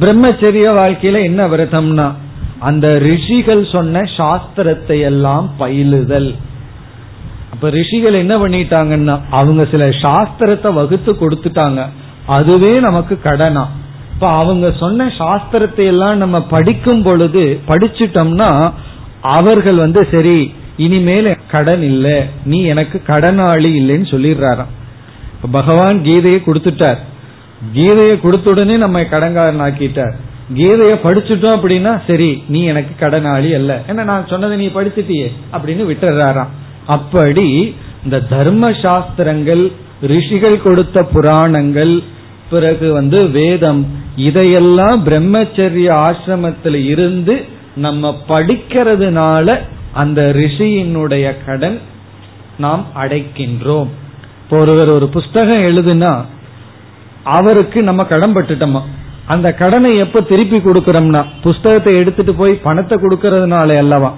பிரம்மச்சரிய வாழ்க்கையில என்ன விரதம்னா அந்த ரிஷிகள் சொன்ன சாஸ்திரத்தை எல்லாம் பயிலுதல். அப்ப ரிஷிகள் என்ன பண்ணிட்டாங்கன்னா அவங்க சில சாஸ்திரத்தை வகுத்து கொடுத்துட்டாங்க. அதுவே நமக்கு கடனா. இப்ப அவங்க சொன்ன சாஸ்திரத்தை எல்லாம் நம்ம படிக்கும் பொழுது படிச்சுட்டோம்னா அவர்கள் வந்து சரி இனிமேல் கடன் இல்ல நீ எனக்கு கடனாளி இல்லைன்னு சொல்லிடுறாராம். பகவான் கீதையை கொடுத்துட்டார். கீதையை கொடுத்த உடனே நம்ம கடன்காரன் ஆக்கிட்டார் கீதைய படிச்சுட்டோம் அப்படின்னா சரி நீ எனக்கு கடனாளி அல்ல. என்ன நான் சொன்னதை நீ படிச்சுட்டியே அப்படின்னு விட்டுறாராம் அப்படி இந்த தர்ம சாஸ்திரங்கள் ரிஷிகள் கொடுத்த புராணங்கள் பிறகு வந்து வேதம் இதையெல்லாம் பிரம்மச்சரிய ஆசிரமத்தில் இருந்து நம்ம படிக்கிறதுனால அந்த ரிஷியினுடைய கடன் நாம் அடைக்கின்றோம். இப்போ ஒருவர் ஒரு புஸ்தகம் எழுதுனா அவருக்கு நம்ம கடன் பட்டுட்டோமா? அந்த கடனை எப்ப திருப்பி கொடுக்கறோம்னா புஸ்தகத்தை எடுத்துட்டு போய் பணத்தை கொடுக்கறதுனால அல்லவா?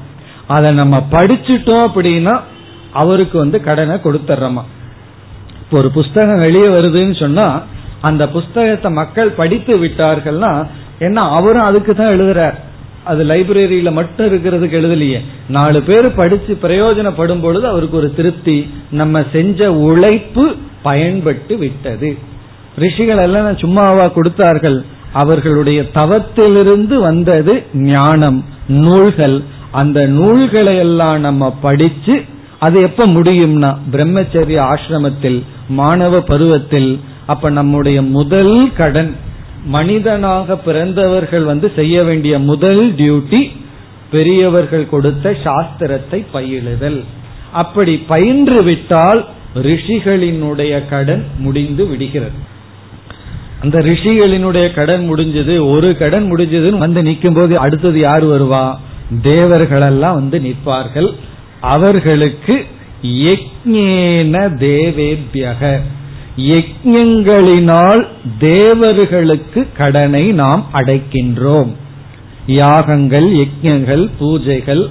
அதை நம்ம படிச்சுட்டோம் அப்படின்னா அவருக்கு வந்து கடனை கொடுத்துட்றோமா இப்போ ஒரு புஸ்தகம் வெளியே வருதுன்னு சொன்னா அந்த புஸ்தகத்தை மக்கள் படித்து விட்டார்கள்னா என்ன அவரும் அதுக்கு தான் எழுதுறார். அது லைப்ரரியில மட்டும் இருக்கிறதுக்கு எழுதலையே. நாலு பேர் படிச்சு பிரயோஜனப்படும் பொழுது அவருக்கு ஒரு திருப்தி. நம்ம செஞ்ச உழைப்பு பயன்பட்டு விட்டது. ரிஷிகள் எல்லாம் சும்மாவா கொடுத்தார்கள். அவர்களுடைய தவத்திலிருந்து வந்தது ஞானம் நூல்கள். அந்த நூல்களை எல்லாம் நம்ம படிச்சு அது எப்ப முடியும்னா பிரம்மச்சரிய ஆசிரமத்தில் மாணவ பருவத்தில் அப்ப நம்முடைய முதல் கடன் மனிதனாக பிறந்தவர்கள் வந்து செய்ய வேண்டிய முதல் டியூட்டி பெரியவர்கள் கொடுத்த சாஸ்திரத்தை பயிலுதல். அப்படி பயின்று விட்டால் ரிஷிகளினுடைய கடன் முடிந்து விடுகிறது. அந்த ரிஷிகளினுடைய கடன் முடிஞ்சது ஒரு கடன் முடிஞ்சதுன்னு வந்து நிற்கும் போது அடுத்தது யார் வருவா? தேவர்களெல்லாம் வந்து நிற்பார்கள். அவர்களுக்கு யக்ஞேன தேவேபியக. யஜ்யங்களினால் தேவர்களுக்கு கடனை நாம் அடைக்கின்றோம். யாகங்கள் யஜ்யங்கள் பூஜைகள்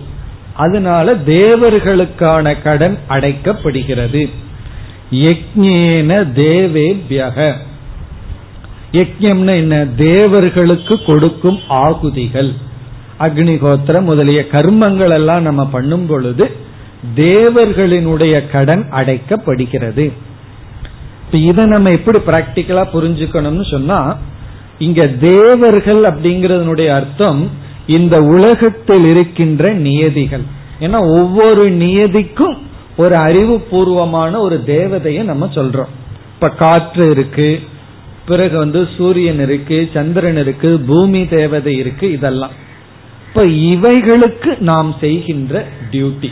அதனால தேவர்களுக்கான கடன் அடைக்கப்படுகிறது. யக்ஞேன தேவேபியக. யஜ்யம்னு என்ன? தேவர்களுக்கு கொடுக்கும் ஆகுதிகள். அக்னிகோத்திரம் முதலிய கர்மங்கள் எல்லாம் நம்ம பண்ணும் பொழுது தேவர்களினுடைய கடன் அடைக்கப்படுகிறது. இதை நம்ம எப்படி பிராக்டிக்கலா புரிஞ்சுக்கணும்னு சொன்னா இங்க தேவர்கள் அப்படிங்கறதனுடைய அர்த்தம் இந்த உலகத்தில் இருக்கின்ற நியதிகள். ஏன்னா ஒவ்வொரு நியதிக்கும் ஒரு அறிவுபூர்வமான ஒரு தேவதையை நம்ம சொல்றோம். இப்ப காற்று இருக்கு பிறகு வந்து சூரியன் இருக்கு சந்திரன் இருக்கு பூமி தேவதை இருக்கு இதெல்லாம். இப்ப இவைகளுக்கு நாம் செய்கின்ற டியூட்டி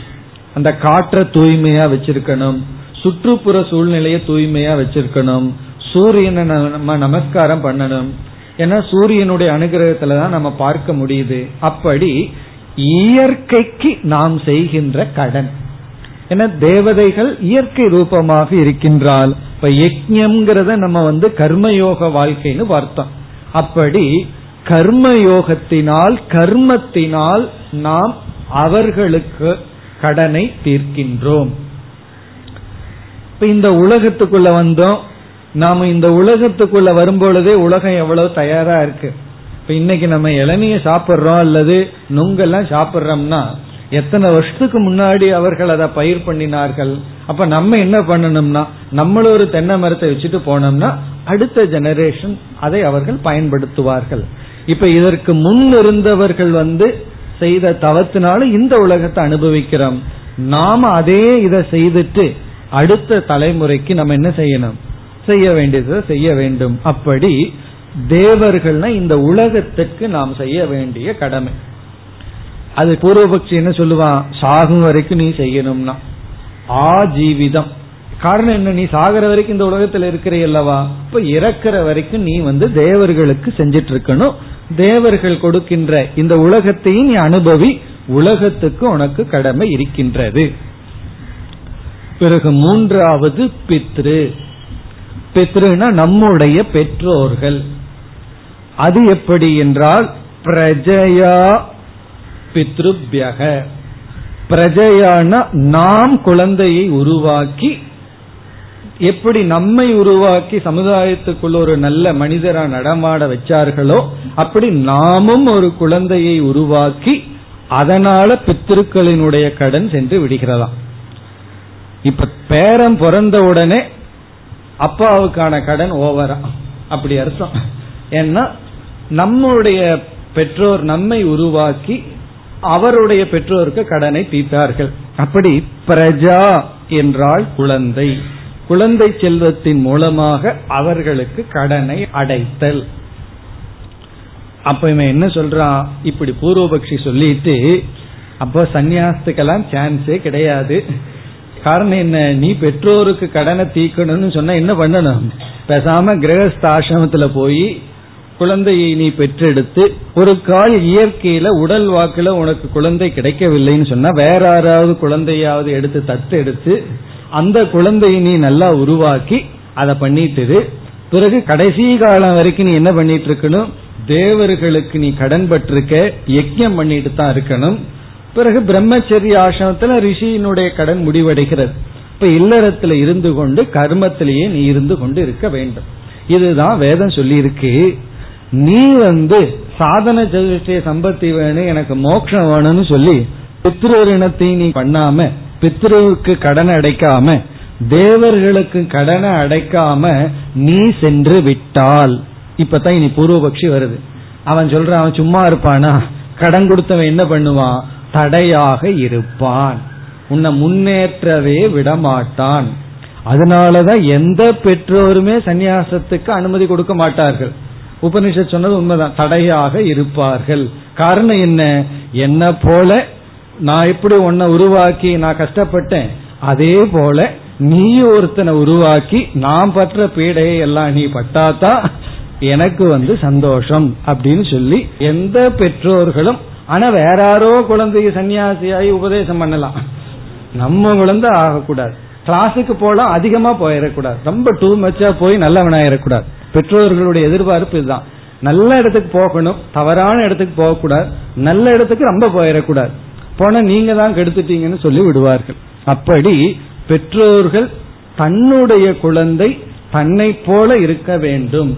அந்த காற்றை தூய்மையா வச்சிருக்கணும் சுற்றுப்புற சூழ்நிலையை தூய்மையா வச்சிருக்கணும் சூரியனை நம்ம நமஸ்காரம் பண்ணணும். ஏன்னா சூரியனுடைய அனுகிரகத்துல தான் நம்ம பார்க்க முடியுது. அப்படி இயற்கைக்கு நாம் செய்கின்ற கடன். ஏன்னா தேவதைகள் இயற்கை ரூபமாக இருக்கின்றால் இப்ப யஜ்யம்ங்கிறத நம்ம வந்து கர்மயோக வாழ்க்கைன்னு பார்த்தோம். அப்படி கர்மயோகத்தினால் கர்மத்தினால் நாம் அவர்களுக்கு கடனை தீர்க்கின்றோம். இப்ப இந்த உலகத்துக்குள்ள வந்தோம். நாம இந்த உலகத்துக்குள்ள வரும்பொழுதே உலகம் எவ்வளவு தயாரா இருக்கு. இப்ப இன்னைக்கு நம்ம இளநிய சாப்பிட்றோம் அல்லது நுங்கெல்லாம் சாப்பிட்றோம்னா எத்தனை வருஷத்துக்கு முன்னாடி அவர்கள் அதை பயிர் பண்ணினார்கள்? அப்ப நம்ம என்ன பண்ணணும்னா நம்மளும் ஒரு தென்னை மரத்தை வச்சுட்டு போனோம்னா அடுத்த ஜெனரேஷன் அதை அவர்கள் பயன்படுத்துவார்கள். இப்ப இதற்கு முன் இருந்தவர்கள் வந்து செய்த தவத்தினால இந்த உலகத்தை அனுபவிக்கிறோம். நாம அதே இதை செய்துட்டு அடுத்த தலைமுறைக்கு நம்ம என்ன செய்யணும்? செய்ய வேண்டியதை செய்ய வேண்டும். அப்படி தேவர்கள்னா இந்த உலகத்துக்கு நாம் செய்ய வேண்டிய கடமை. அது பூர்வபக்ஷி என்ன சொல்லுவான்? சாகும் வரைக்கும் நீ செய்யணும்னா. ஆஜீவிதம் காரணம் என்ன? நீ சாகிற வரைக்கும் இந்த உலகத்துல இருக்கிற அல்லவா? இப்ப இறக்குற வரைக்கும் நீ வந்து தேவர்களுக்கு செஞ்சிட்டு இருக்கணும். தேவர்கள் கொடுக்கின்ற இந்த உலகத்தையும் நீ அனுபவி உலகத்துக்கு உனக்கு கடமை இருக்கின்றது. பிறகு மூன்றாவது பித்ரு. பித்ருனா நம்முடைய பெற்றோர்கள். அது எப்படி என்றால் பிரஜயா பித்ருபியக. பிரஜையான நாம் குழந்தையை உருவாக்கி எப்படி நம்மை உருவாக்கி சமுதாயத்துக்குள்ள ஒரு நல்ல மனிதரா நடமாட வச்சார்களோ அப்படி நாமும் ஒரு குழந்தையை உருவாக்கி அதனால பித்திருக்களினுடைய கடன் சென்று விடுகிறதாம் இப்ப பேரம் பிறந்த உடனே அப்பாவுக்கான கடன் ஓவரா அப்படி அர்த்தம். ஏன்னா நம்முடைய பெற்றோர் நம்மை உருவாக்கி அவருடைய பெற்றோருக்கு கடனை தீர்த்தார்கள் அப்படி பிரஜா என்றால் குழந்தை. குழந்தை செல்வத்தின் மூலமாக அவர்களுக்கு கடனை அடைத்தல். அப்ப இவன் என்ன சொல்றான்? இப்படி பூர்வபக்ஷி சொல்லிட்டு அப்போ சன்னியாசத்துக்கெல்லாம் சான்ஸே கிடையாது. காரணம் என்ன? நீ பெற்றோருக்கு கடனை தீக்கணும்னு சொன்னா என்ன பண்ணணும்? பேசாம கிரகஸ்தாசிரமத்துல போய் குழந்தையை நீ பெற்றெடுத்து ஒரு கால் இயற்கையில உடல் வாக்குல உனக்கு குழந்தை கிடைக்கவில்லைன்னு சொன்னா வேற யாராவது குழந்தையாவது எடுத்து தத்து எடுத்து அந்த குழந்தையை நீ நல்லா உருவாக்கி அதை பண்ணிட்டு பிறகு கடைசி காலம் வரைக்கும் நீ என்ன பண்ணிட்டு இருக்கணும் தேவர்களுக்கு நீ கடன் பட்டிருக்க யஜ்யம் பண்ணிட்டு தான் இருக்கணும். பிறகு பிரம்மச்சரிய ஆசிரமத்துல ரிஷியினுடைய கடன் முடிவடைகிறது. இப்ப இல்லறத்துல இருந்து கொண்டு கர்மத்திலேயே நீ இருந்து கொண்டு இருக்க வேண்டும். இதுதான் வேதம் சொல்லி இருக்கு நீ வந்து சாதன சதுஷ்டய சம்பத்தி வேணும் எனக்கு மோட்சம் வேணும்னு சொல்லி பித்ருரிணத்தையும் நீ பண்ணாம பித்ருவுக்கு கடனை அடைக்காம தேவர்களுக்கு கடனை அடைக்காம நீ சென்று விட்டால். இப்பதான் இனி பூர்வபக்ஷி வருது. அவன் சொல்றான் அவன் சும்மா இருப்பானா? கடன் கொடுத்தவன் என்ன பண்ணுவான்? தடையாக இருப்பான். உன்னை முன்னேற்றவே விடமாட்டான். அதனாலதான் எந்த பெற்றோருமே சந்நியாசத்துக்கு அனுமதி கொடுக்க மாட்டார்கள். உபனிஷத் சொன்னது உண்மைதான். தடையாக இருப்பார்கள். காரணம் என்ன? என்ன போல நான் எப்படி உன்னை உருவாக்கி நான் கஷ்டப்பட்டேன்? அதே போல நீ ஒருத்தனை உருவாக்கி நான் பற்ற பீடையை எல்லாம் நீ பட்டாதான் எனக்கு வந்து சந்தோஷம் அப்படின்னு சொல்லி எந்த பெற்றோர்களும் ஆனா வேற யாரோ குழந்தைக்கு சன்னியாசியாகி உபதேசம் பண்ணலாம். நம்ம குழந்தை ஆகக்கூடாது. கிளாஸுக்கு போலாம் அதிகமா போயிடக்கூடாது. ரொம்ப டூ மச்சா போய் நல்லவனாயிடக்கூடாது பெற்றோர்களுடைய எதிர்பார்ப்பு இதுதான். நல்ல இடத்துக்கு போகணும் தவறான இடத்துக்கு போகக்கூடாது. நல்ல இடத்துக்கு ரொம்ப போயிடக்கூடாது. போன நீங்க தான் கெடுத்துட்டீங்கன்னு சொல்லி விடுவார்கள். அப்படி பெற்றோர்கள் தன்னுடைய குழந்தை தன்னை போல இருக்க வேண்டும்.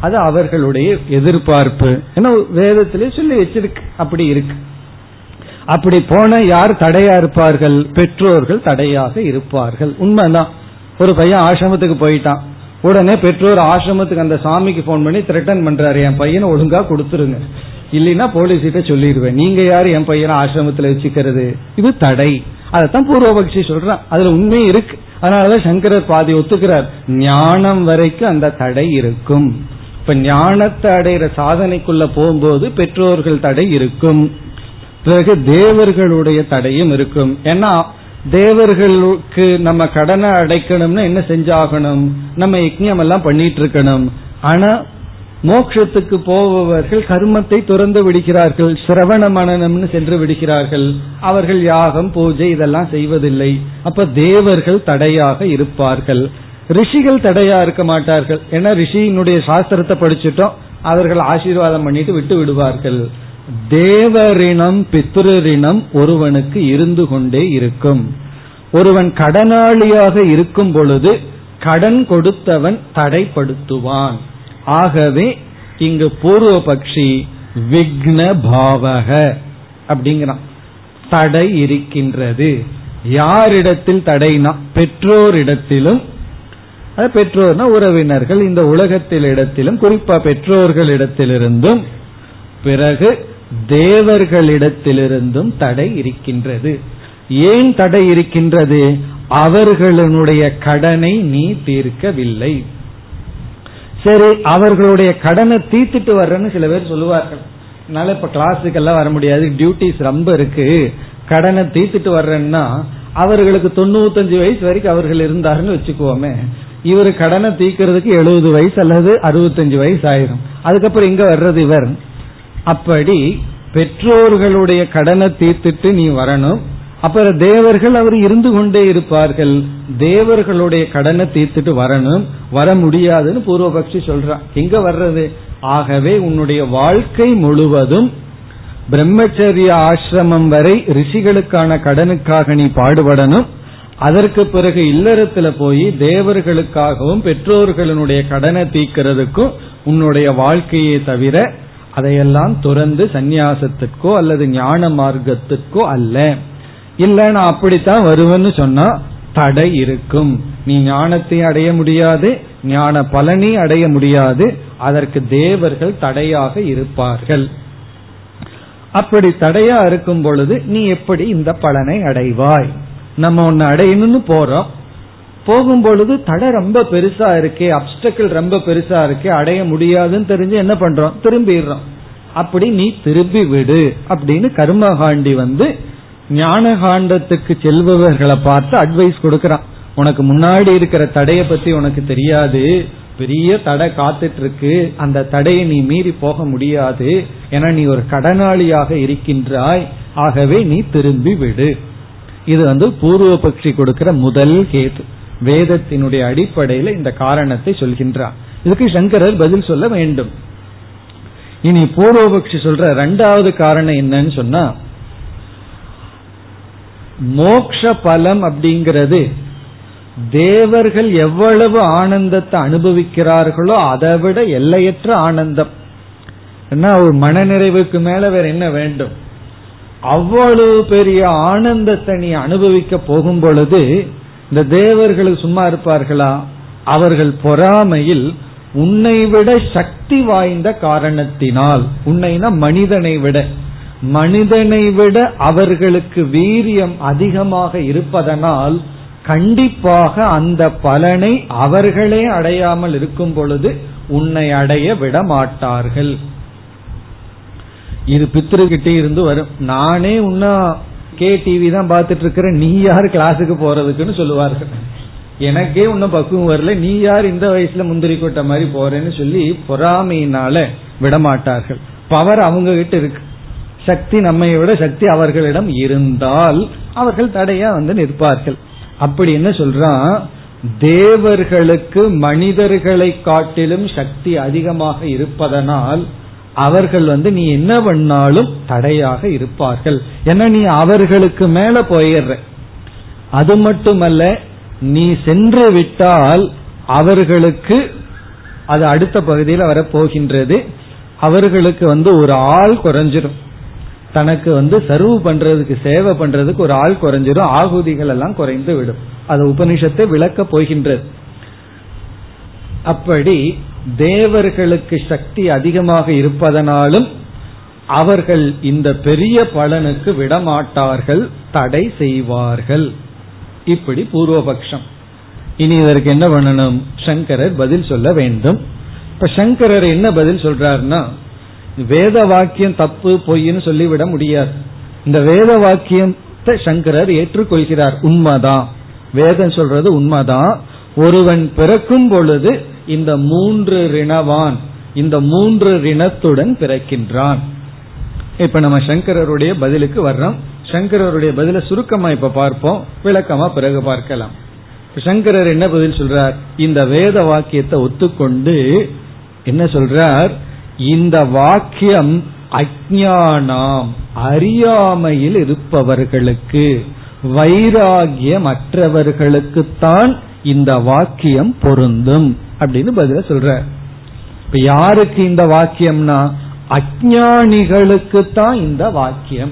அது அவர்களுடைய எதிர்பார்ப்பு. ஏன்னா வேதத்திலே சொல்லி வச்சிருக்கு. அப்படி இருக்கு. அப்படி போன யார் தடையா இருப்பார்கள்? பெற்றோர்கள் தடையாக இருப்பார்கள். உண்மைதான். ஒரு பையன் ஆசிரமத்துக்கு போயிட்டான். உடனே பெற்றோர் ஆசிரமத்துக்கு அந்த சாமிக்கு போன் பண்ணி த்ரெட்டன் பண்றாரு. என் பையனை ஒழுங்கா கொடுத்துருங்க. இல்லைன்னா போலீஸ்கிட்ட சொல்லிடுவேன். நீங்க யாரு? என் பையனை ஆசிரமத்துல வச்சுக்கிறது. இது தடை. அதைத்தான் பூர்வபக்ஷி சொல்றான். அதுல உண்மை இருக்கு. அதனாலதான் சங்கரர் பாதி ஒத்துக்கிறார். ஞானம் வரைக்கும் அந்த தடை இருக்கும். இப்ப ஞானத்தை அடைகிற சாதனைக்குள்ள போகும்போது பெற்றோர்கள் தடை இருக்கும். பிறகு தேவர்களுடைய தடையும் இருக்கும். ஏன்னா தேவர்களுக்கு நம்ம கடனை அடைக்கணும்னு என்ன செஞ்சாகணும்? நம்ம யஜ்யம் எல்லாம் பண்ணிட்டு இருக்கணும். ஆனா மோட்சத்துக்கு போபவர்கள் கர்மத்தை துறந்து விடுகிறார்கள் சிரவண மனநம்னு சென்று விடுகிறார்கள். அவர்கள் யாகம் பூஜை இதெல்லாம் செய்வதில்லை. அப்ப தேவர்கள் தடையாக இருப்பார்கள். ரிஷிகள் தடையா இருக்க மாட்டார்கள். ஏன்னா ரிஷியினுடைய சாஸ்திரத்தை படிச்சுட்டோம் அவர்கள் ஆசீர்வாதம் பண்ணிட்டு விட்டு விடுவார்கள். தேவரினம் பித்ருரினம் ஒருவனுக்கு இருந்து கொண்டே இருக்கும். ஒருவன் கடனாளியாக இருக்கும் பொழுது கடன் கொடுத்தவன் தடைப்படுத்துவான். ஆகவே இங்கு பூர்வ பக்ஷி விக்ன பாவக அப்படிங்கிறான். தடை இருக்கின்றது. யாரிடத்தில் தடைனா பெற்றோரிடத்திலும் பெற்றோர்னா உறவினர்கள் இந்த உலகத்தில் இடத்திலும் குறிப்பா பெற்றோர்களிடத்திலிருந்தும் பிறகு தேவர்களிடத்திலிருந்தும் தடை இருக்கின்றது. ஏன் தடை இருக்கின்றது? அவர்களுடைய கடனை நீ தீர்க்கவில்லை. சரி அவர்களுடைய கடனை தீர்த்துட்டு வர்றேன்னு சில பேர் சொல்லுவார்கள். அதனால இப்ப கிளாஸுக்கெல்லாம் வர முடியாது டியூட்டிஸ் ரொம்ப இருக்கு. கடனை தீர்த்துட்டு வர்றேன்னா அவர்களுக்கு தொண்ணூத்தஞ்சு வயசு வரைக்கும் அவர்கள் இருந்தாருன்னு வச்சுக்குவோமே இவர் கடனை தீக்கிறதுக்கு எழுபது வயசு அல்லது அறுபத்தஞ்சு வயசு ஆயிரும். அதுக்கப்புறம் இங்க வர்றது இவர். அப்படி பெற்றோர்களுடைய கடனை தீர்த்துட்டு நீ வரணும். அப்புறம் தேவர்கள் அவர் இருந்து கொண்டே இருப்பார்கள். தேவர்களுடைய கடனை தீர்த்துட்டு வரணும் வர முடியாதுன்னு பூர்வபக்ஷி சொல்றான். எங்க வர்றது? ஆகவே உன்னுடைய வாழ்க்கை முழுவதும் பிரம்மச்சரிய ஆசிரமம் வரை ரிஷிகளுக்கான கடனுக்காக நீ பாடுபடணும். அதற்கு பிறகு இல்லறத்துல போய் தேவர்களுக்காகவும் பெற்றோர்களுடைய கடனை தீக்கிறதுக்கும் உன்னுடைய வாழ்க்கையை தவிர அதையெல்லாம் துறந்து சந்நியாசத்திற்கோ அல்லது ஞான மார்க்கத்திற்கோ அல்ல. இல்ல நான் அப்படித்தான் வருவேன்னு சொன்னா தடை இருக்கும். நீ ஞானத்தை அடைய முடியாது ஞான பலனை அடைய முடியாது அதற்கு தேவர்கள் தடையாக இருப்பார்கள். அப்படி தடையா இருக்கும் பொழுது நீ எப்படி இந்த பலனை அடைவாய்? நம்ம ஒன்னு அடையணும்னு போறோம். போகும் பொழுது தடை ரொம்ப பெருசா இருக்கே அப்டக்கிள் ரொம்ப பெருசா இருக்கே அடைய முடியாதுன்னு தெரிஞ்சு என்ன பண்றோம்? திரும்பிடுறோம். அப்படி நீ திரும்பி விடு அப்படின்னு கர்மகாண்டி வந்து ஞான காண்டத்துக்கு செல்பவர்களை பார்த்து அட்வைஸ் கொடுக்கறான். உனக்கு முன்னாடி இருக்கிற தடைய பத்தி உனக்கு தெரியாது. பெரிய தடை காத்துட்டு இருக்கு அந்த தடையை நீ மீறி போக முடியாது. ஏன்னா நீ ஒரு கடனாளியாக இருக்கின்றாய். ஆகவே நீ திரும்பி விடு. இது வந்து பூர்வ பக்ஷி கொடுக்கிற முதல் கேது. வேதத்தினுடைய அடிப்படையில இந்த காரணத்தை சொல்கின்றார் இதுக்கு சங்கரர் பதில் சொல்ல வேண்டும். இனி பூர்வபக்ஷி சொல்ற ரெண்டாவது காரணம் என்னன்னு சொன்னா மோக்ஷ பலம் அப்படிங்கிறது. தேவர்கள் எவ்வளவு ஆனந்தத்தை அனுபவிக்கிறார்களோ அதை விட எல்லையற்ற ஆனந்தம். என்ன ஒரு மனநிறைவுக்கு மேல வேற என்ன வேண்டும்? அவ்வளவு பெரிய ஆனந்தத்தை நீ அனுபவிக்க போகும் பொழுது இந்த தேவர்கள் சும்மா இருப்பார்களா? அவர்கள் பொறாமையில் உன்னை விட சக்தி வாய்ந்த காரணத்தினால் உன்னைனா மனிதனை விட. மனிதனை விட அவர்களுக்கு வீரியம் அதிகமாக இருப்பதனால் கண்டிப்பாக அந்த பலனை அவர்களே அடையாமல் இருக்கும் பொழுது உன்னை அடைய விட மாட்டார்கள் இது பித்திருக்கிட்டே இருந்து வரும். நானே உன்ன கே டிவி தான் பார்த்துட்டு இருக்கிறேன் நீ யார் கிளாஸுக்கு போறதுக்குன்னு சொல்லுவார்கள். எனக்கே உன்ன பக்குவம் வரல நீ யார் இந்த வயசுல முந்திரி கொட்ட மாதிரி போறேன்னு சொல்லி பொறாமையினால விடமாட்டார்கள். பவர் அவங்க கிட்ட இருக்கு. சக்தி நம்மை விட சக்தி அவர்களிடம் இருந்தால் அவர்கள் தடையா வந்து நிற்பார்கள். அப்படி என்ன சொல்றான்? தேவர்களுக்கு மனிதர்களை காட்டிலும் சக்தி அதிகமாக இருப்பதனால் அவர்கள் வந்து நீ என்ன பண்ணாலும் தடையாக இருப்பார்கள். ஏன்னா நீ அவர்களுக்கு மேல போயிடுற. அது மட்டுமல்ல நீ சென்று விட்டால் அவர்களுக்கு அது அடுத்த பகுதியில் வரப்போகின்றது. அவர்களுக்கு வந்து ஒரு ஆள் குறைஞ்சிடும் தனக்கு வந்து சர்வ் பண்றதுக்கு சேவை பண்றதுக்கு ஒரு ஆள் குறைஞ்சிரும் ஆகுதிகள் எல்லாம் குறைந்து விடும். அது உபனிஷத்தை விளக்க போகின்றது. அப்படி தேவர்களுக்கு சக்தி அதிகமாக இருப்பதனாலும் அவர்கள் இந்த பெரிய பலனுக்கு விடமாட்டார்கள் தடை செய்வார்கள். இப்படி பூர்வபக்ஷம். இனி இதற்கு என்ன பண்ணணும்? சங்கரர் பதில் சொல்ல வேண்டும். இப்ப சங்கரர் என்ன பதில் சொல்றாருன்னா வேத வாக்கியம் தப்பு பொய்ன்னு சொல்லிவிட முடியாது. இந்த வேத வாக்கியத்தை சங்கரர் ஏற்றுக்கொள்கிறார். உண்மைதான். வேதம் சொல்றது உண்மைதான். ஒருவன் பிறக்கும் பொழுது இந்த மூன்று ரிணவான் இந்த மூன்று ரிணத்துடன் பிறக்கின்றான். இப்ப நம்ம சங்கரருடைய பதிலுக்கு வர்றோம். சங்கரருடைய பதில சுருக்கமா இப்ப பார்ப்போம். விளக்கமா பிறகு பார்க்கலாம். சங்கரர் என்ன பதில் சொல்றார்? இந்த வேத வாக்கியத்தை ஒத்துக்கொண்டு என்ன சொல்றார்? இந்த வாக்கியம் அஜானாம் அறியாமையில் இருப்பவர்களுக்கு வைராகியமற்றவர்களுக்குத்தான் இந்த வாக்கியம் பொருந்தும் அப்படின்னு பதில சொல்ற. இப்ப யாருக்கு இந்த வாக்கியம்னா? அஜானிகளுக்கு தான் இந்த வாக்கியம்.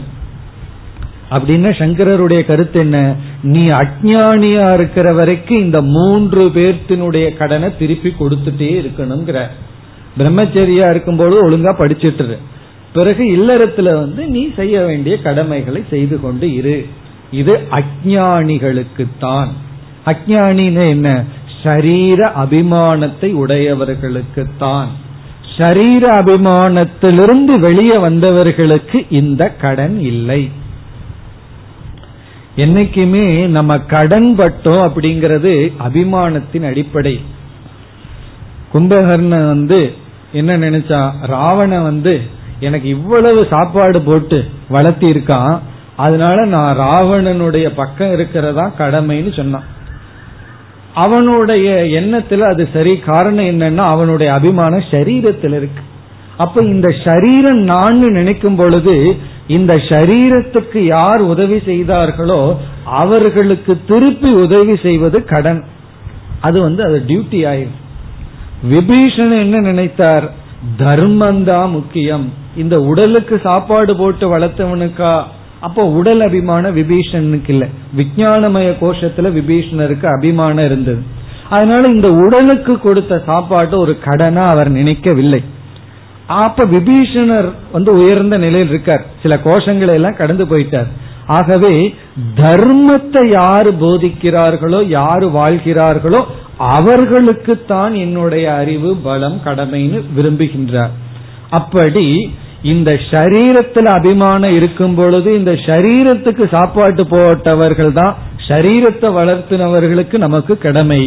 அப்படின்னு சங்கரருடைய கருத்து என்ன? நீ அஜானியா இருக்கிற வரைக்கும் இந்த மூன்று பேர்த்தினுடைய கடனை திருப்பி கொடுத்துட்டே இருக்கணுங்கிற. பிரம்மச்சரியா இருக்கும்போது ஒழுங்கா படிச்சுட்டு பிறகு இல்லறத்துல வந்து நீ செய்ய வேண்டிய கடமைகளை செய்து கொண்டு இரு. இது அஜானிகளுக்குத்தான் அஜானின்னு என்ன? ஷரீர அபிமானத்தை உடையவர்களுக்குத்தான். ஷரீர அபிமானத்திலிருந்து வெளியே வந்தவர்களுக்கு இந்த கடன் இல்லை. என்னைக்குமே நம்ம கடன் பட்டோம் அப்படிங்கிறது அபிமானத்தின் அடிப்படை. கும்பகர்ணன் வந்து என்ன நினைச்சா? ராவணன் வந்து எனக்கு இவ்வளவு சாப்பாடு போட்டு வளர்த்தி இருக்கான் அதனால நான் ராவணனுடைய பக்கம் இருக்கிறதா கடமைன்னு சொன்னான். அவனுடைய எண்ணத்துல அது சரி. காரணம் என்னன்னா அவனுடைய அபிமானம் சரீரத்தில் இருக்கு. அப்ப இந்த சரீரம் நான் நினைக்கும் பொழுது இந்த சரீரத்துக்கு யார் உதவி செய்தார்களோ அவர்களுக்கு திருப்பி உதவி செய்வது கடன். அது வந்து அது டியூட்டி ஆயிடும் விபீஷன் என்ன நினைத்தார்? தர்மந்தான் முக்கியம். இந்த உடலுக்கு சாப்பாடு போட்டு வளர்த்தவனுக்கா? அப்போ உடல் அபிமானம் விபீஷனுக்கு இல்ல. விஜயானமய கோஷத்துல விபீஷணருக்கு அபிமானம் இருந்தது. அதனால இந்த உடலுக்கு கொடுத்த சாப்பாடு ஒரு கடனா அவர் நினைக்கவில்லை. அப்ப விபீஷணர் வந்து உயர்ந்த நிலையில் இருக்கார். சில கோஷங்களை எல்லாம் கடந்து போயிட்டார். ஆகவே தர்மத்தை யாரு போதிக்கிறார்களோ யாரு வாழ்கிறார்களோ அவர்களுக்குத்தான் என்னுடைய அறிவு பலம் கடமைன்னு விரும்புகின்றார். அப்படி இந்த சரீரத்தில் அபிமானம் இருக்கும் பொழுது இந்த சரீரத்துக்கு சாப்பாட்டு போட்டவர்கள் தான் சரீரத்தை வளர்த்தினவர்களுக்கு நமக்கு கடமை.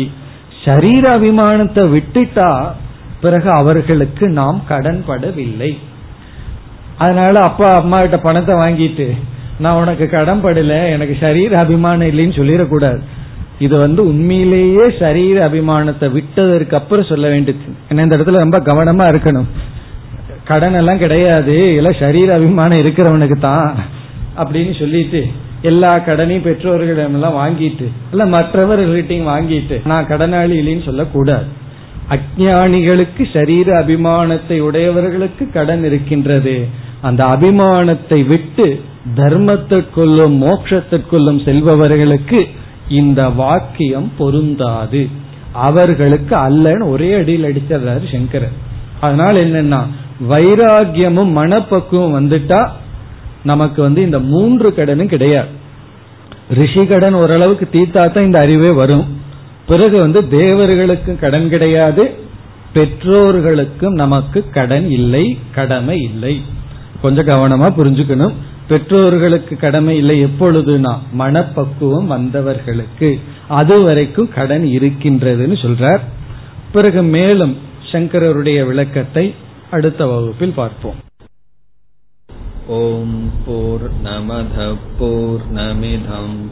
சரீர அபிமானத்தை விட்டுட்டா பிறகு அவர்களுக்கு நாம் கடன்படவில்லை. அதனால அப்பா அம்மா கிட்ட பணத்தை வாங்கிட்டு நான் உனக்கு கடன் படல எனக்கு சரீர அபிமானம் இல்லைன்னு சொல்லிடக்கூடாது. இது வந்து உண்மையிலேயே சரீர அபிமானத்தை விட்டதற்கு அப்புறம் சொல்ல வேண்டியது. ஏன்னா இந்த இடத்துல ரொம்ப கவனமா இருக்கணும். கடன் எல்லாம் கிடையாது. இல்ல சரீர அபிமானம் இருக்கிறவனுக்கு தான் அப்படின்னு சொல்லிட்டு எல்லா கடனையும் பெற்றோர்களிடம் எல்லாம் வாங்கிட்டு இல்ல மற்றவர்கள்ட்டையும் வாங்கிட்டு நான் கடனாளி இல்லைன்னு சொல்லக்கூடாது. அஜானிகளுக்கு சரீர அபிமானத்தை உடையவர்களுக்கு கடன் இருக்கின்றது. அந்த அபிமானத்தை விட்டு தர்மத்திற்குள்ளும் மோட்சத்திற்குள்ளும் செல்பவர்களுக்கு இந்த வாக்கியம் பொருந்தாது. அவர்களுக்கு அல்லன்னு ஒரே அடியில் அடிச்சிடுறாரு சங்கரர். அதனால என்னன்னா வைராகியமும் மனப்பக்குவம் வந்துட்டா நமக்கு வந்து இந்த மூன்று கடனும் கிடையாது. ரிஷி கடன் ஓரளவுக்கு தீர்த்தா தான் இந்த அறிவே வரும். பிறகு வந்து தேவர்களுக்கு கடன் கிடையாது. பெற்றோர்களுக்கும் நமக்கு கடன் இல்லை கடமை இல்லை. கொஞ்சம் கவனமா புரிஞ்சுக்கணும். பெற்றோர்களுக்கு கடமை இல்லை எப்பொழுதுனா மனப்பக்குவம் வந்தவர்களுக்கு. அது வரைக்கும் கடன் இருக்கின்றதுன்னு சொல்றார். பிறகு மேலும் சங்கரருடைய விளக்கத்தை அடுத்த வகுப்பில் பார்ப்போம். ஓம் போர் நமத போர் நமிதம்